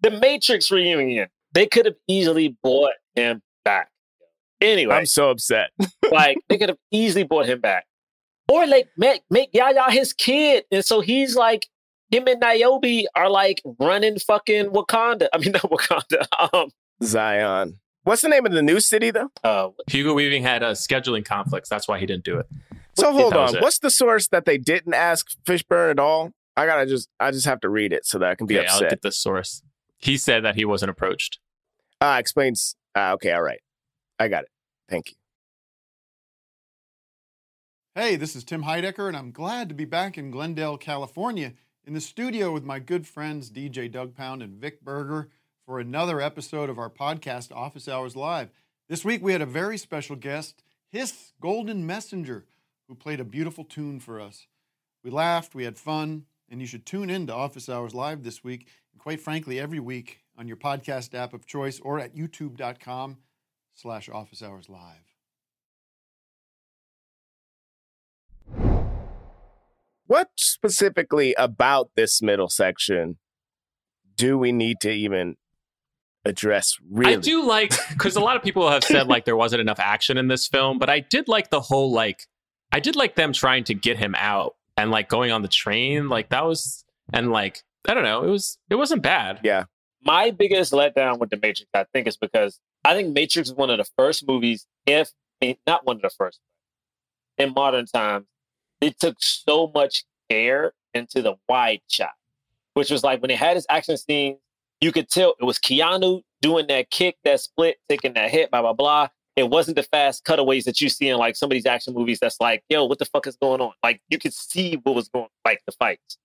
the Matrix reunion. They could have easily bought him back. Anyway, I'm so upset. like they could have easily bought him back, or like make make Yahya his kid, and so he's like him and Niobe are like running fucking Wakanda. I mean, not Wakanda. Um, Zion. What's the name of the new city though? Uh, Hugo Weaving had a scheduling conflicts. That's why he didn't do it. So hold on. What's the source that they didn't ask Fishburne at all? I gotta just I just have to read it so that I can be okay, upset. I'll get the source. He said that he wasn't approached. Ah, explains. Uh, okay, all right. I got it. Thank you. Hey, this is Tim Heidecker, and I'm glad to be back in Glendale, California, in the studio with my good friends DJ Doug Pound and Vic Berger for another episode of our podcast, Office Hours Live. This week we had a very special guest, Hiss Golden Messenger, who played a beautiful tune for us. We laughed, we had fun, and you should tune in to Office Hours Live this week, and quite frankly, every week on your podcast app of choice or at youtube.com slash office hours live. What specifically about this middle section do we need to even address really? I do like because a lot of people have said like there wasn't enough action in this film, but I did like the whole like I did like them trying to get him out and like going on the train. Like that was and like I don't know, it was it wasn't bad. Yeah my biggest letdown with the Matrix, I think, is because I think Matrix is one of the first movies, if eh, not one of the first, in modern times, it took so much care into the wide shot, which was like when it had its action scenes, you could tell it was Keanu doing that kick, that split, taking that hit, blah blah blah. It wasn't the fast cutaways that you see in like some of these action movies. That's like, yo, what the fuck is going on? Like you could see what was going, like the fights.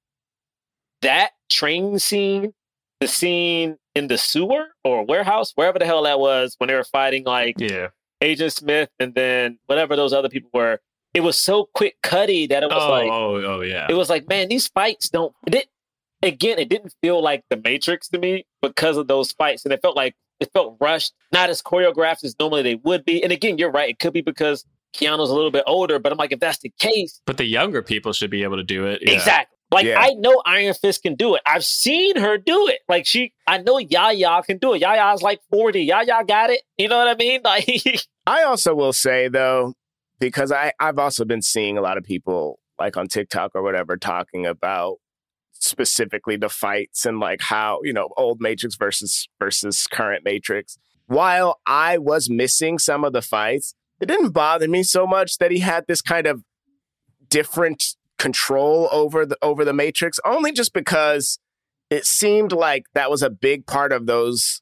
That train scene the scene in the sewer or warehouse, wherever the hell that was, when they were fighting like yeah. Agent Smith and then whatever those other people were. It was so quick cutty that it was oh, like, oh, oh, yeah. It was like, man, these fights don't. It again, it didn't feel like the Matrix to me because of those fights, and it felt like it felt rushed, not as choreographed as normally they would be. And again, you're right; it could be because Keanu's a little bit older, but I'm like, if that's the case, but the younger people should be able to do it. Yeah. Exactly. Like Yeah. I know Iron Fist can do it. I've seen her do it. Like she, I know Yahya can do it. Yahya's like forty. Yahya got it. You know what I mean? Like I also will say though, because I I've also been seeing a lot of people like on TikTok or whatever talking about specifically the fights and like how you know old Matrix versus versus current Matrix. While I was missing some of the fights, it didn't bother me so much that he had this kind of different control over the over the Matrix. Only just because it seemed like that was a big part of those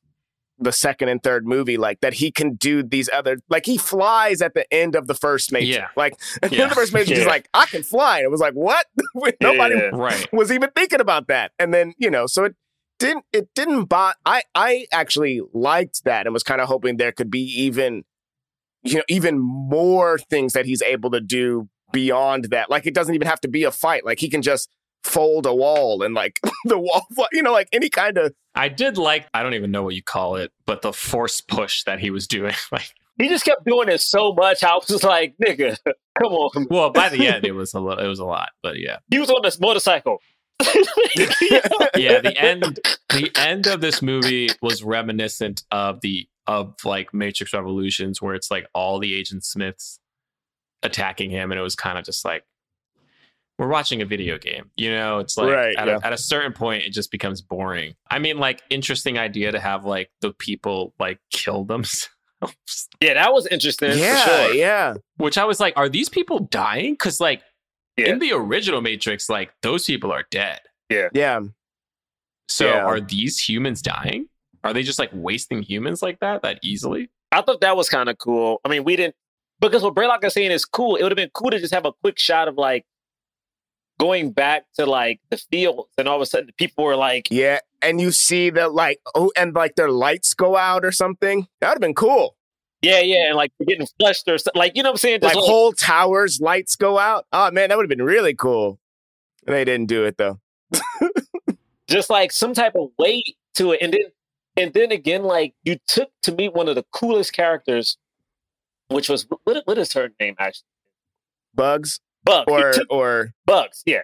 the second and third movie, like that he can do these other, like he flies at the end of the first Matrix. Yeah. Like at the end Yeah. of the first Matrix, Yeah. like, I can fly. And it was like, what? Nobody Yeah. Right. was even thinking about that. And then, you know, so it didn't, it didn't bot. I, I actually liked that and was kind of hoping there could be even, you know, even more things that he's able to do beyond that. Like it doesn't even have to be a fight. Like he can just fold a wall and like the wall, you know, like any kind of, I did like I don't even know what you call it, but the force push that he was doing. Like He just kept doing it so much. I was just like, nigga, come on. well, by the end it was a little, it was a lot, but yeah. He was on this motorcycle. yeah, the end the end of this movie was reminiscent of the of like Matrix Revolutions where it's like all the Agent Smiths attacking him and it was kind of just like we're watching a video game. You know, it's like Right, at, yeah. a, at a certain point it just becomes boring. I mean like interesting idea to have like the people like kill themselves. Yeah, that was interesting. yeah, for sure. yeah. Which I was like, are these people dying? Because like Yeah. in the original Matrix, like those people are dead. Yeah, yeah. So Yeah. are these humans dying? Are they just like wasting humans like that that easily? I thought that was kind of cool. I mean, we didn't because what Braylock is saying is cool. It would have been cool to just have a quick shot of like going back to like the fields, and all of a sudden people were like, Yeah, and you see that like oh, and like their lights go out or something. That would have been cool. yeah, yeah, and like getting flushed or something. Like you know what I'm saying? Like Just whole towers lights go out. Oh man, that would have been really cool. They didn't do it though. just like some type of weight to it, and then and then again, like you took to me one of the coolest characters, which was what, what is her name actually? Bugs Bugs. Or took or Bugs, yeah.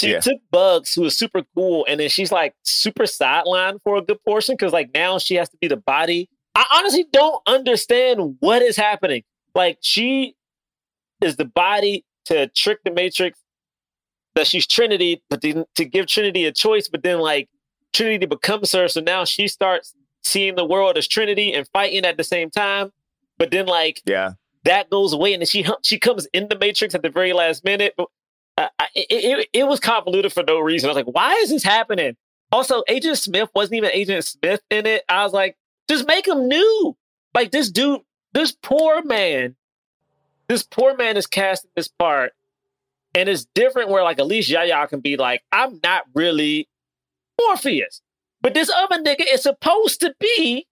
She Yeah. took Bugs, who was super cool, and then she's like super sidelined for a good portion because like now she has to be the body. I honestly don't understand what is happening. Like she is the body to trick the Matrix that she's Trinity, but then to give Trinity a choice, but then like Trinity becomes her, so now she starts seeing the world as Trinity and fighting at the same time. But then like yeah. that goes away, and then she she comes in the Matrix at the very last minute. But I, I, it, it it was convoluted for no reason. I was like, why is this happening? Also, Agent Smith wasn't even Agent Smith in it. I was like, just make him new. Like this dude, this poor man, this poor man is casting this part, and it's different. Where like at least Yahya can be like, I'm not really Morpheus, but this other nigga is supposed to be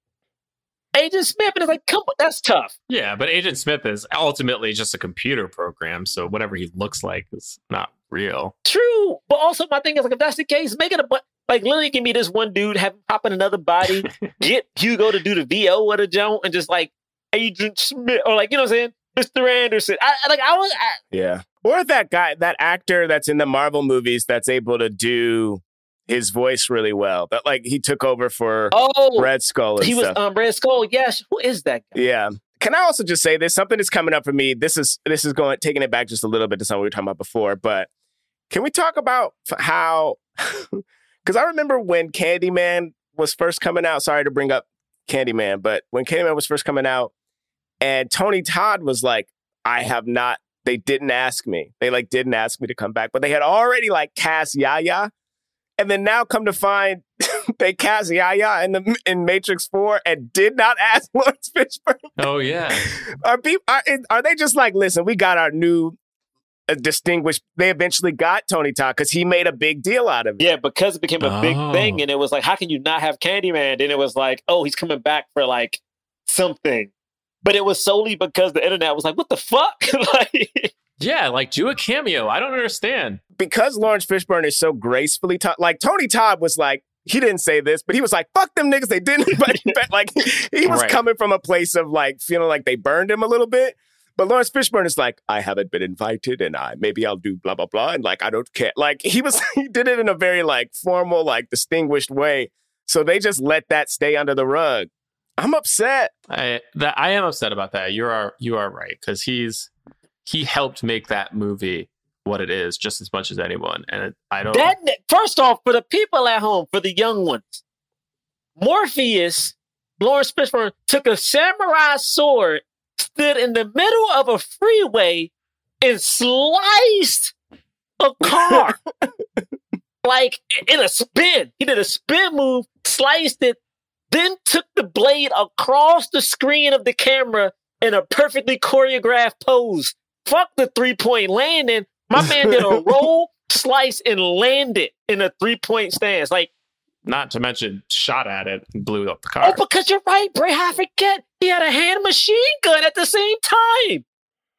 Agent Smith, and it's like, come on, that's tough. Yeah, but Agent Smith is ultimately just a computer program, so whatever he looks like is not real. True, but also my thing is like if that's the case, make it a bu- like literally give me this one dude, have him pop in another body, get Hugo to do the VO with a Joan, and just like Agent Smith or like you know what I'm saying, Mr. Anderson. I, I- like I was, I, Yeah. Or that guy, that actor that's in the Marvel movies that's able to do his voice really well. That like he took over for oh, Red Skull he was stuff. um Red Skull. Yes, who is that? guy? Yeah. Can I also just say this? Something is coming up for me. This is this is going taking it back just a little bit to something we were talking about before. But can we talk about how? Because I remember when Candyman was first coming out. Sorry to bring up Candyman, but when Candyman was first coming out, and Tony Todd was like, "I have not." They didn't ask me. They like didn't ask me to come back, but they had already like cast Yahya. And then now come to find they cast Yahya in the in Matrix Four and did not ask Laurence Fishburne. Oh yeah. Are people are, are they just like listen? We got our new uh, distinguished. They eventually got Tony Todd because he made a big deal out of it. Yeah, because it became a big Oh. thing, and it was like, how can you not have Candyman? Then it was like, oh, he's coming back for like something, but it was solely because the internet was like, what the fuck? like, Yeah, like do a cameo. I don't understand. Because Laurence Fishburne is so gracefully taught. Like Tony Todd was like. He didn't say this, but he was like, "Fuck them niggas." They didn't back. Like he was Right. coming from a place of like feeling like they burned him a little bit. But Laurence Fishburne is like, "I haven't been invited, and I maybe I'll do blah blah blah," and like I don't care. Like he was, he did it in a very like formal, like distinguished way. So they just let that stay under the rug. I'm upset. I that I am upset about that. You are you are right because he's he helped make that movie what it is just as much as anyone. And it, I don't. That first off, for the people at home, for the young ones, Morpheus, Laurence Fishburne took a samurai sword, stood in the middle of a freeway, and sliced a car. like in a spin. He did a spin move, sliced it, then took the blade across the screen of the camera in a perfectly choreographed pose. Fuck the three point landing. My man did a roll, slice, and landed in a three point stance. Like, not to mention shot at it and blew up the car. oh, because you're right, Bray. I forget he had a hand machine gun at the same time.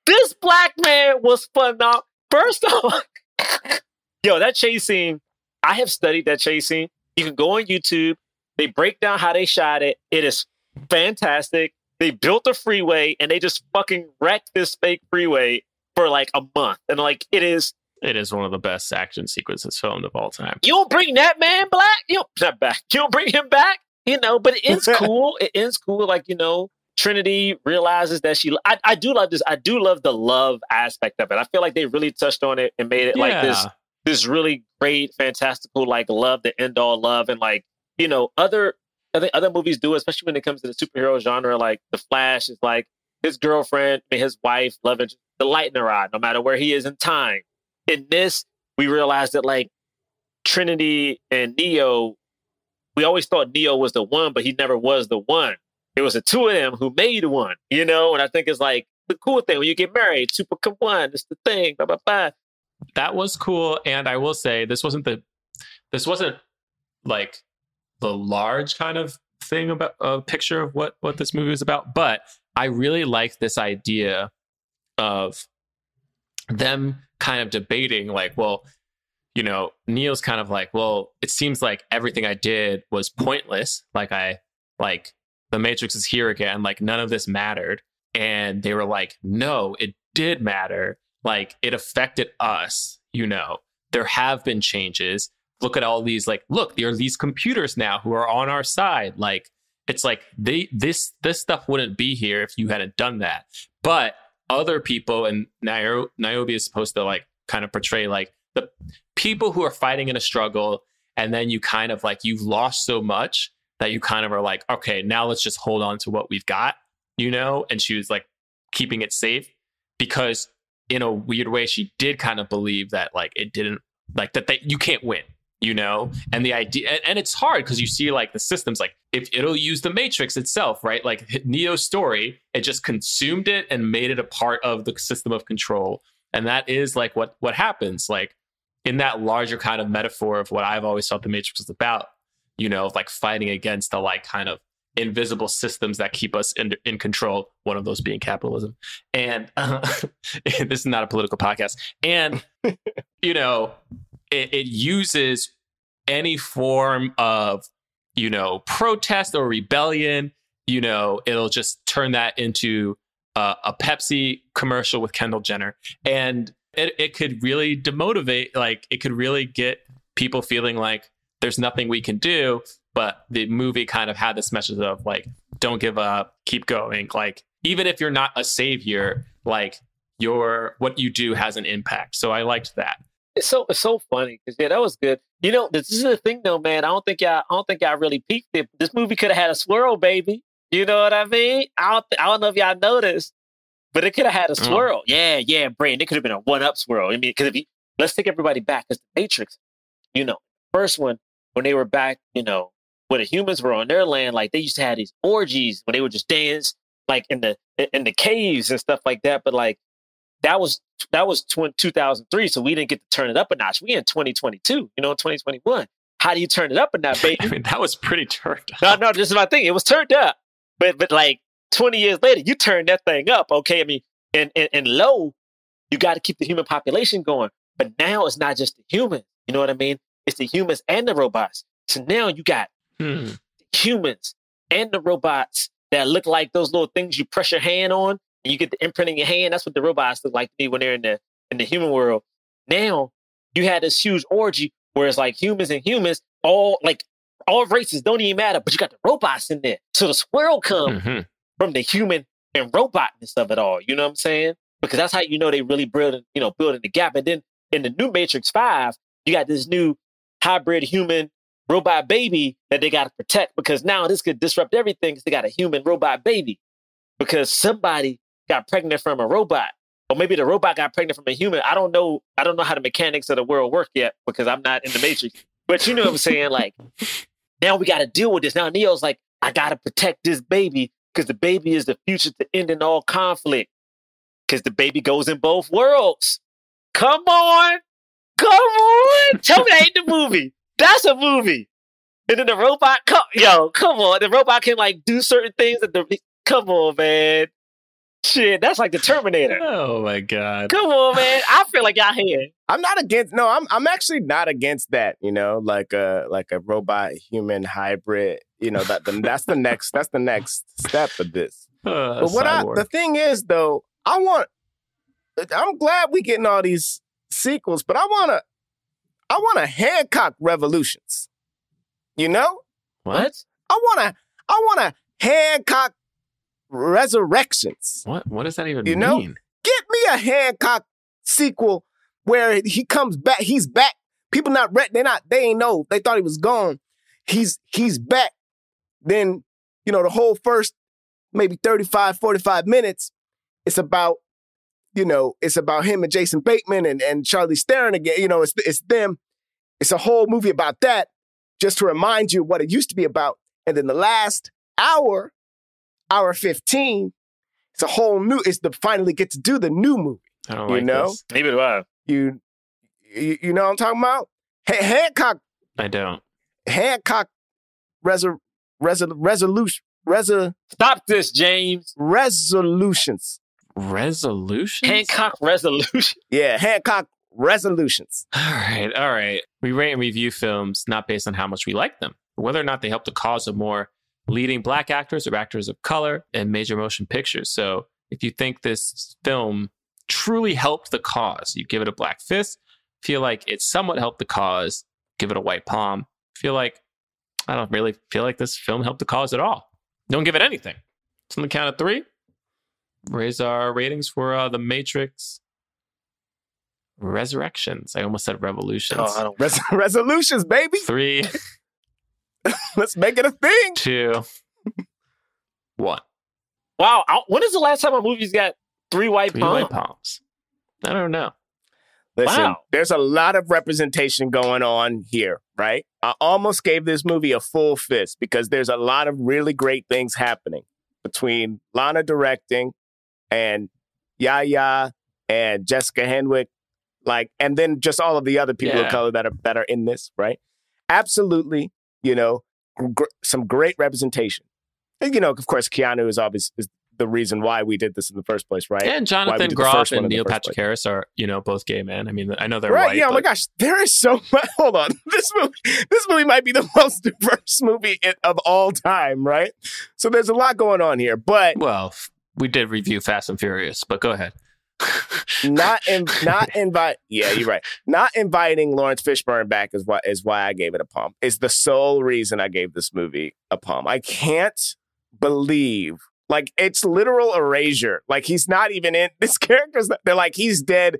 This black man was phenomenal. First off, yo, that chase scene. I have studied that chase scene. You can go on YouTube. They break down how they shot it. It is fantastic. They built a freeway and they just fucking wrecked this fake freeway for like a month. And like it is It is one of the best action sequences filmed of all time. you don't bring that man black. You don't not back. You don't bring him back. You know, but it ends cool. It ends cool. Like you know, Trinity realizes that she. I, I do love this. I do love the love aspect of it. I feel like they really touched on it and made it like this. This really great, fantastical, like love, the end all love, and like you know, other I think other movies do, especially when it comes to the superhero genre. Like The Flash is like his girlfriend, his wife, interest, the lightning rod, no matter where he is in time. In this, we realized that like Trinity and Neo, we always thought Neo was the one, but he never was the one. It was the two of them who made one, you know? And I think it's like the cool thing when you get married, super come one, it's the thing, blah, blah, blah. That was cool. And I will say this wasn't the this wasn't like the large kind of thing about a picture of what what this movie was about, but I really like this idea of them kind of debating like, well, you know, Neo's kind of like, well, it seems like everything I did was pointless. Like I like the Matrix is here again. Like none of this mattered. And they were like, no, it did matter. Like it affected us, you know. There have been changes. Look at all these, like, look, there are these computers now who are on our side. Like, it's like they this this stuff wouldn't be here if you hadn't done that. But other people, and Nio- Niobe is supposed to like kind of portray like the people who are fighting in a struggle, and then you kind of like you've lost so much that you kind of are like, okay, now let's just hold on to what we've got, you know? And she was like keeping it safe because in a weird way, she did kind of believe that like it didn't like that they you can't win, you know? And the idea and, it's hard because you see like the systems like if it'll use the matrix itself, right? Like Neo's story, it just consumed it and made it a part of the system of control. And that is like what what happens. Like in that larger kind of metaphor of what I've always thought the Matrix was about, you know, like fighting against the like kind of invisible systems that keep us in, in control, one of those being capitalism. And uh, this is not a political podcast. And, you know, it, it uses any form of, you know, protest or rebellion, you know, it'll just turn that into uh, a Pepsi commercial with Kendall Jenner. And it, it could really demotivate, like, it could really get people feeling like there's nothing we can do. But the movie kind of had this message of like, don't give up, keep going. Like, even if you're not a savior, like, your what you do has an impact. So I liked that. It's so it's so funny because yeah, that was good. You know, this is the thing though, man. I don't think y'all I don't think y'all really peaked it. This movie could have had a swirl, baby. You know what I mean? I don't I don't know if y'all noticed, but it could have had a mm. swirl. Yeah, yeah, Brandon. It could have been a one up swirl. I mean, because if you let's take everybody back, because the Matrix, you know, first one when they were back, you know, when the humans were on their land, like they used to have these orgies when they would just dance like in the in the caves and stuff like that. But like that was that was tw- 2003, so we didn't get to turn it up a notch. We in 2022, you know, 2021. How do you turn it up a notch, baby? I mean, that was pretty turned up. No, no, this is my thing. It was turned up, but but like 20 years later, you turn that thing up. Okay, I mean, and and, and low, you got to keep the human population going. But now it's not just the humans. You know what I mean? It's the humans and the robots. So now you got Hmm. humans and the robots that look like those little things you press your hand on and you get the imprint in your hand. That's what the robots look like to me when they're in the in the human world. Now you had this huge orgy where it's like humans and humans, all like all races don't even matter, but you got the robots in there. So the swirl come Mhm. from the human and robotness of it all. You know what I'm saying? because that's how you know they really building, you know, building the gap. And then in the new Matrix Five, you got this new hybrid human robot baby that they got to protect because now this could disrupt everything because they got a human robot baby because somebody got pregnant from a robot or maybe the robot got pregnant from a human. I don't know. I don't know how the mechanics of the world work yet because I'm not in the matrix. But you know what I'm saying? Like now we got to deal with this. Now Neo's like, I got to protect this baby because the baby is the future to ending all conflict because the baby goes in both worlds. Come on. Come on. Tell me that ain't the movie. That's a movie. And then the robot, come, yo, come on. The robot can like do certain things that the, come on, man. Shit, that's like the Terminator. Oh my god. Come on, man. I feel like y'all here. I'm not against. No, I'm. I'm actually not against that. You know, like a like a robot human hybrid. You know that the, that's the next. That's the next step of this. Uh, but what I, the thing is, though, I want. I'm glad we getting all these sequels, but I want to. I want a Hancock Revolutions. You know, what? I want to. I want a Hancock Resurrections. What? What does that even You know, mean? get me a Hancock sequel where he comes back. He's back. People not ready. They not. They ain't know. They thought he was gone. He's he's back. Then you know the whole first maybe 35, 45 minutes. It's about you know it's about him and Jason Bateman and and Charlize Theron again. You know it's it's them. It's a whole movie about that, just to remind you what it used to be about. And then the last hour, hour fifteen, it's a whole new. It's the finally get to do the new movie. I don't you like know, this. Maybe do I. you, you you know what I'm talking about? Ha- Hancock I don't. Hancock resol resol resolution resol Stop this, James. resolutions. Resolutions? Hancock resolution. Yeah, Hancock resolutions. All right, all right. We rate and review films not based on how much we like them, but whether or not they help the cause of more leading black actors or actors of color in major motion pictures. So if you think this film truly helped the cause, you give it a black fist. Feel like it somewhat helped the cause, give it a white palm. Feel like I don't really feel like this film helped the cause at all. Don't give it anything. So on the count of three, raise our ratings for uh, The Matrix Resurrections. I almost said Revolutions. Oh, I don't. Res- resolutions, baby. Three, Let's make it a thing. two, one. Wow. I- when is the last time a movie's got three white Three palms? white palms. I don't know. Listen, Wow. there's a lot of representation going on here, right? I almost gave this movie a full fist because there's a lot of really great things happening between Lana directing and Yahya and Jessica Henwick, like, and then just all of the other people Yeah. of color that are that are in this, right? Absolutely, you know, gr- some great representation. And, you know, of course, Keanu is obviously is the reason why we did this in the first place, right? And Jonathan Groff and Neil Patrick place. Harris are, you know, both gay men. I mean, I know they're right? white. yeah. Oh my gosh, there is so much. Hold on, this movie, this movie might be the most diverse movie of all time, right? So there's a lot going on here, but Well, we did review Fast and Furious, but go ahead. Not in, not invite. Yeah, you're right. Not inviting Laurence Fishburne back is why is why I gave it a palm. Is the sole reason I gave this movie a palm. I can't believe. Like it's literal erasure. Like he's not even in this character's. They're like he's dead,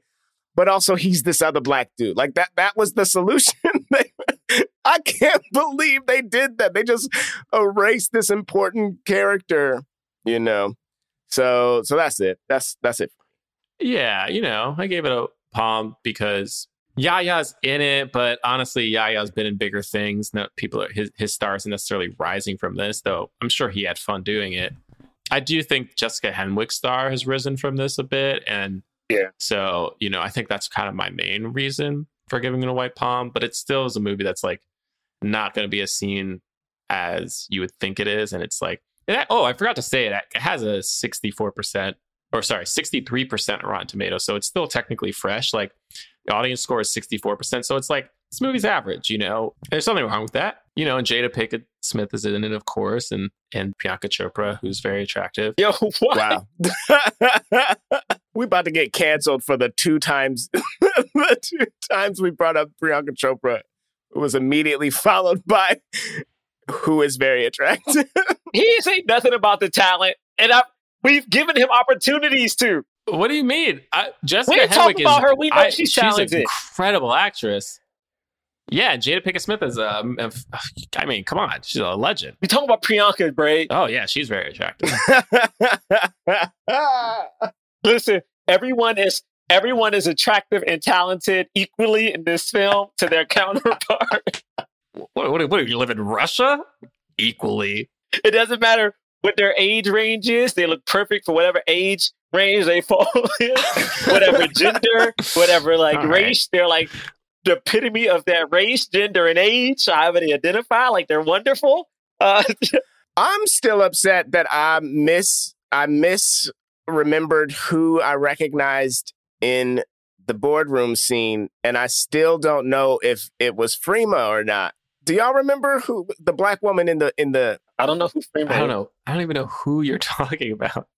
but also he's this other black dude. Like that. That was the solution. I can't believe they did that. They just erased this important character. You know. So so that's it. That's that's it. Yeah, you know, I gave it a palm because Yahya's in it, but honestly, Yahya's been in bigger things. No, people, are, his his star isn't necessarily rising from this, though. I'm sure he had fun doing it. I do think Jessica Henwick's star has risen from this a bit, and Yeah. so you know, I think that's kind of my main reason for giving it a white palm. But it still is a movie that's like not going to be as seen as you would think it is, and it's like, and I- oh, I forgot to say it. It has a 64 percent or sorry, 63% Rotten Tomatoes. So it's still technically fresh. Like the audience score is 64%. So it's like this movie's average, you know. There's nothing wrong with that. You know, and Jada Pinkett Smith is in it, of course, and and Priyanka Chopra, who's very attractive. Yo, what? Wow. we about to get canceled for the two times the two times we brought up Priyanka Chopra. It was immediately followed by who is very attractive. He ain't say nothing about the talent, and I, we've given him opportunities to. What do you mean? I, Jessica We Henwick talking is. about her. We know I- she's she's an talented. incredible actress. Yeah, Jada Pinkett Smith is um. a- I mean, come on, she's a legend. We talking about Priyanka, Bray. Oh yeah, she's very attractive. Listen, everyone is everyone is attractive and talented equally in this film to their counterpart. what, what, what? You live in Russia? Equally. It doesn't matter what their age range is; they look perfect for whatever age range they fall in, whatever gender, whatever like All right. race. They're like the epitome of that race, gender, and age. However they identify, like they're wonderful. Uh, I'm still upset that I miss I misremembered who I recognized in the boardroom scene, and I still don't know if it was Freema or not. Do y'all remember who the black woman in the in the? I don't know who Freema. I don't know. I don't even know who you're talking about.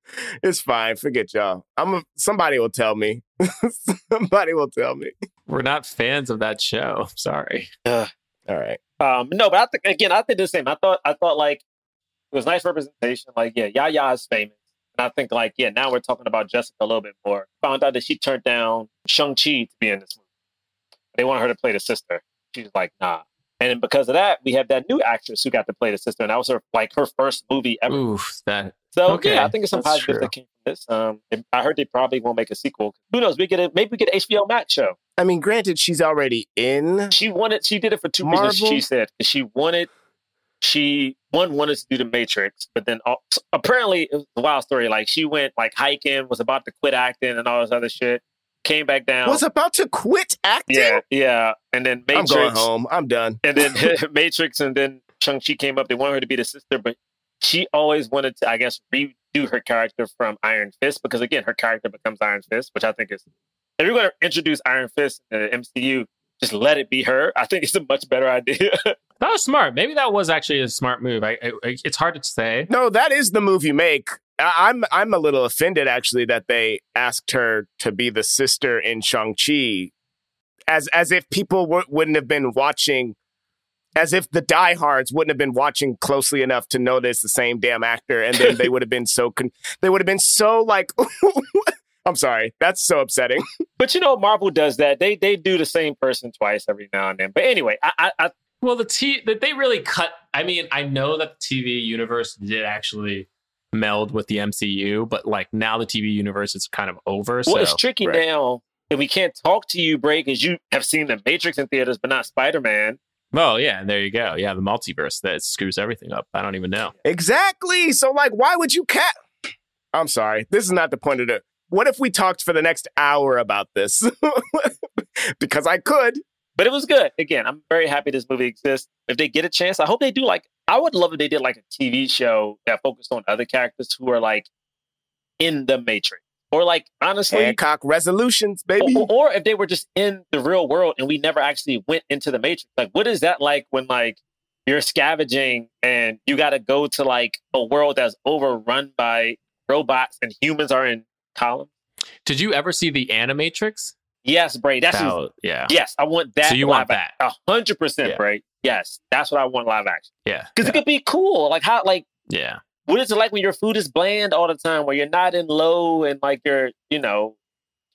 It's fine. Forget y'all. I'm a, somebody will tell me. somebody will tell me. We're not fans of that show. I'm sorry. Uh, All right. Um, no, but I think again, I think the same. I thought, I thought like it was nice representation. Like, yeah, Yahya is famous, and I think like, yeah, now we're talking about Jessica a little bit more. Found out that she turned down Shang Chi to be in this movie. They wanted her to play the sister. She's like, nah. And because of that, we have that new actress who got to play the sister, and that was her like her first movie ever. Oof, that. So okay, yeah, I think it's some that's positives true. that came from this. Um, I heard they probably won't make a sequel. Who knows? We get a maybe we get an HBO Max show. I mean, granted, she's already in. She wanted. She did it for two Marvel? reasons. She said she wanted. She one wanted to do the Matrix, but then al- apparently it was a wild story. Like she went like hiking, was about to quit acting and all this other shit. Came back down. Was about to quit acting. yeah, yeah, and then Matrix. I'm going home. I'm done. And then Matrix, and then Shang Chi came up. They wanted her to be the sister, but she always wanted to, I guess, redo her character from Iron Fist because again, her character becomes Iron Fist, which I think is. If you're going to introduce Iron Fist in the MCU, just let it be her. I think it's a much better idea. That was smart. Maybe that was actually a smart move. I, I, it's hard to say. No, that is the move you make. I- I'm I'm a little offended actually that they asked her to be the sister in Shang Chi, as as if people w- wouldn't have been watching, as if the diehards wouldn't have been watching closely enough to notice the same damn actor, and then they would have been so con- they would have been so like. I'm sorry, that's so upsetting. But you know, Marvel does that. They they do the same person twice every now and then. But anyway, I I, I Well, the T that they really cut. I mean, I know that the TV universe did actually meld with the MCU, but like now the TV universe is kind of over. well, so it's tricky now. And we can't talk to you, Bray, because you have seen the Matrix in theaters, but not Spider Man. Oh yeah, and there you go. Yeah, the multiverse that screws everything up. I don't even know. Exactly. So like, why would you cat? I'm sorry. This is not the point of the. What if we talked for the next hour about this? because I could. But it was good. Again, I'm very happy this movie exists. If they get a chance, I hope they do like I would love if they did like a TV show that focused on other characters who are like in the Matrix. Or like honestly Hancock resolutions, baby. Or, or if they were just in the real world and we never actually went into the Matrix. Like what is that like when like you're scavenging and you gotta go to like a world that's overrun by robots and humans are in columns? Did you ever see the Animatrix? Yes, Bray. That's That was- yeah. Yes, I want that. So you live want that? A hundred percent, Yeah. Bray. Yes, that's what I want live action. Yeah. Because it could be cool. Like how like Yeah. what is it like when your food is bland all the time, where you're not in low and like you're, you know,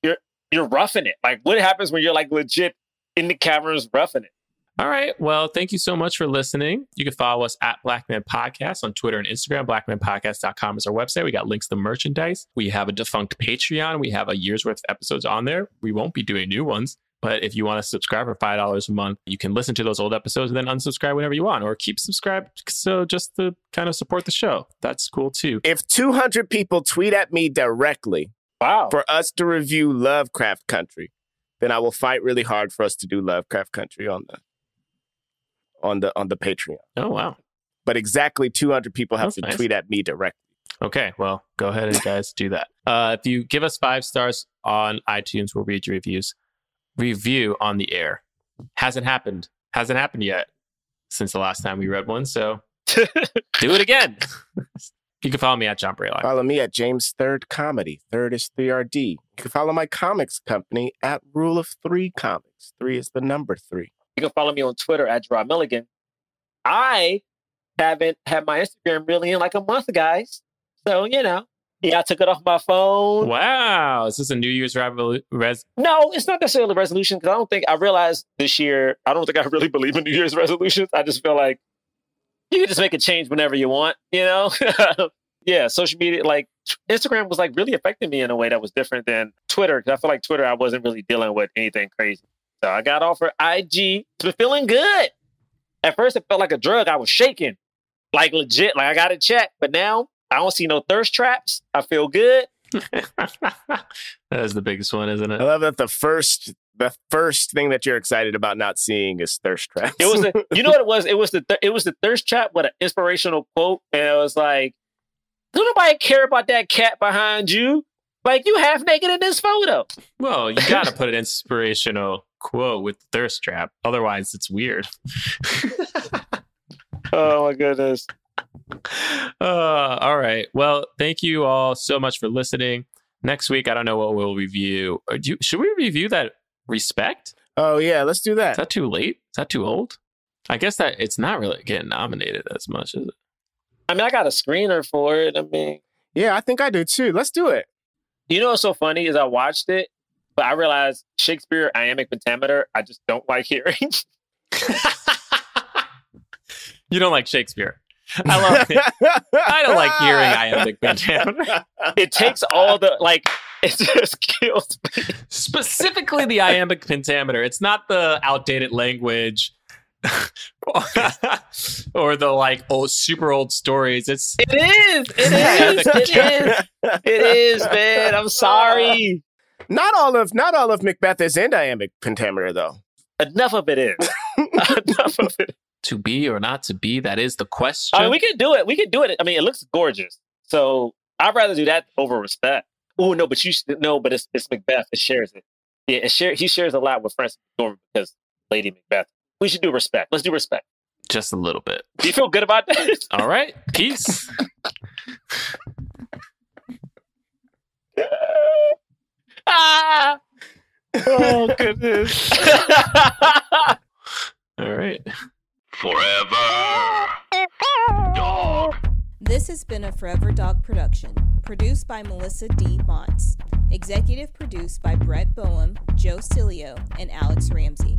you're you're roughing it. Like what happens when you're like legit in the caverns roughing it? All right. Well, thank you so much for listening. You can follow us at Black Blackman Podcast on Twitter and Instagram. BlackmanPodcast.com is our website. We got links to merchandise. We have a defunct Patreon. We have a year's worth of episodes on there. We won't be doing new ones. But if you want to subscribe for $5 a month, you can listen to those old episodes and then unsubscribe whenever you want or keep subscribed. So just to kind of support the show. That's cool too. If 200 people tweet at me directly wow. for us to review Lovecraft Country, then I will fight really hard for us to do Lovecraft Country on the on the on the Patreon. Oh, wow. But exactly 200 people have That's to nice. tweet at me directly. Okay, well, go ahead and guys do that. Uh, if you give us five stars on iTunes, we'll read your reviews. Review on the air hasn't happened. Hasn't happened yet since the last time we read one. So do it again. you can follow me at Jon Braylock. Follow me at James Third Comedy. Third is 3RD. You can follow my comics company at Rule of Three Comics. Three is the number three. You can follow me on Twitter at Jerah Milligan. I haven't had my Instagram really in like a month, guys. So, you know, Yeah, I took it off my phone. Wow. Is this a New Year's revolu- res- No, it's not necessarily a resolution because I don't think I realized this year. I don't think I really believe in New Year's resolutions. I just feel like you can just make a change whenever you want. You know? yeah, social media, like Instagram, was like really affecting me in a way that was different than Twitter because I feel like Twitter, I wasn't really dealing with anything crazy. So I got off for IG. It's been feeling good. At first, it felt like a drug. I was shaking, like legit, like I got it checked. But now I don't see no thirst traps. I feel good. that is the biggest one, isn't it? I love that the first the first thing that you're excited about not seeing is thirst traps. It was, a, you know what it was? It was the th- it was the thirst trap with an inspirational quote, and it was like, "Don't nobody care about that cat behind you? Like you half naked in this photo." Well, you got to put an inspirational quote with the thirst trap. Otherwise, it's weird. oh my goodness. Uh, all right. Well, thank you all so much for listening. Next week, I don't know what we'll review. Do you, should we review that respect? Oh yeah, let's do that. Is that too late? Is that too old? I guess that it's not really getting nominated as much, is it? I mean, I got a screener for it. I mean, yeah, I think I do too. Let's do it. You know what's so funny is I watched it, but I realized Shakespeare iambic pentameter. I just don't like hearing. you don't like Shakespeare. I love it. I don't like hearing iambic pentameter. It takes all the like. It just kills me. Specifically, the iambic pentameter. It's not the outdated language. or the like old super old stories. It's it is. It is. it is. It is, man. I'm sorry. Not all of not all of Macbeth is in iambic pentameter though. Enough of it is. Enough of it. To be or not to be, that is the question. I mean, we can do it. We can do it. I mean, it looks gorgeous. So I'd rather do that over respect. Oh no, but you no, but it's it's Macbeth. It shares it. Yeah, it share, he shares a lot with Frances McDormand because Lady Macbeth. We should do respect. Let's do respect. Just a little bit. Do you feel good about that? All right. Peace. ah! Oh goodness. All right. Forever. Dog. This has been a Forever Dog production, produced by Melisa D. Monts, executive produced by Brett Boham, Joe Cilio, and Alex Ramsey.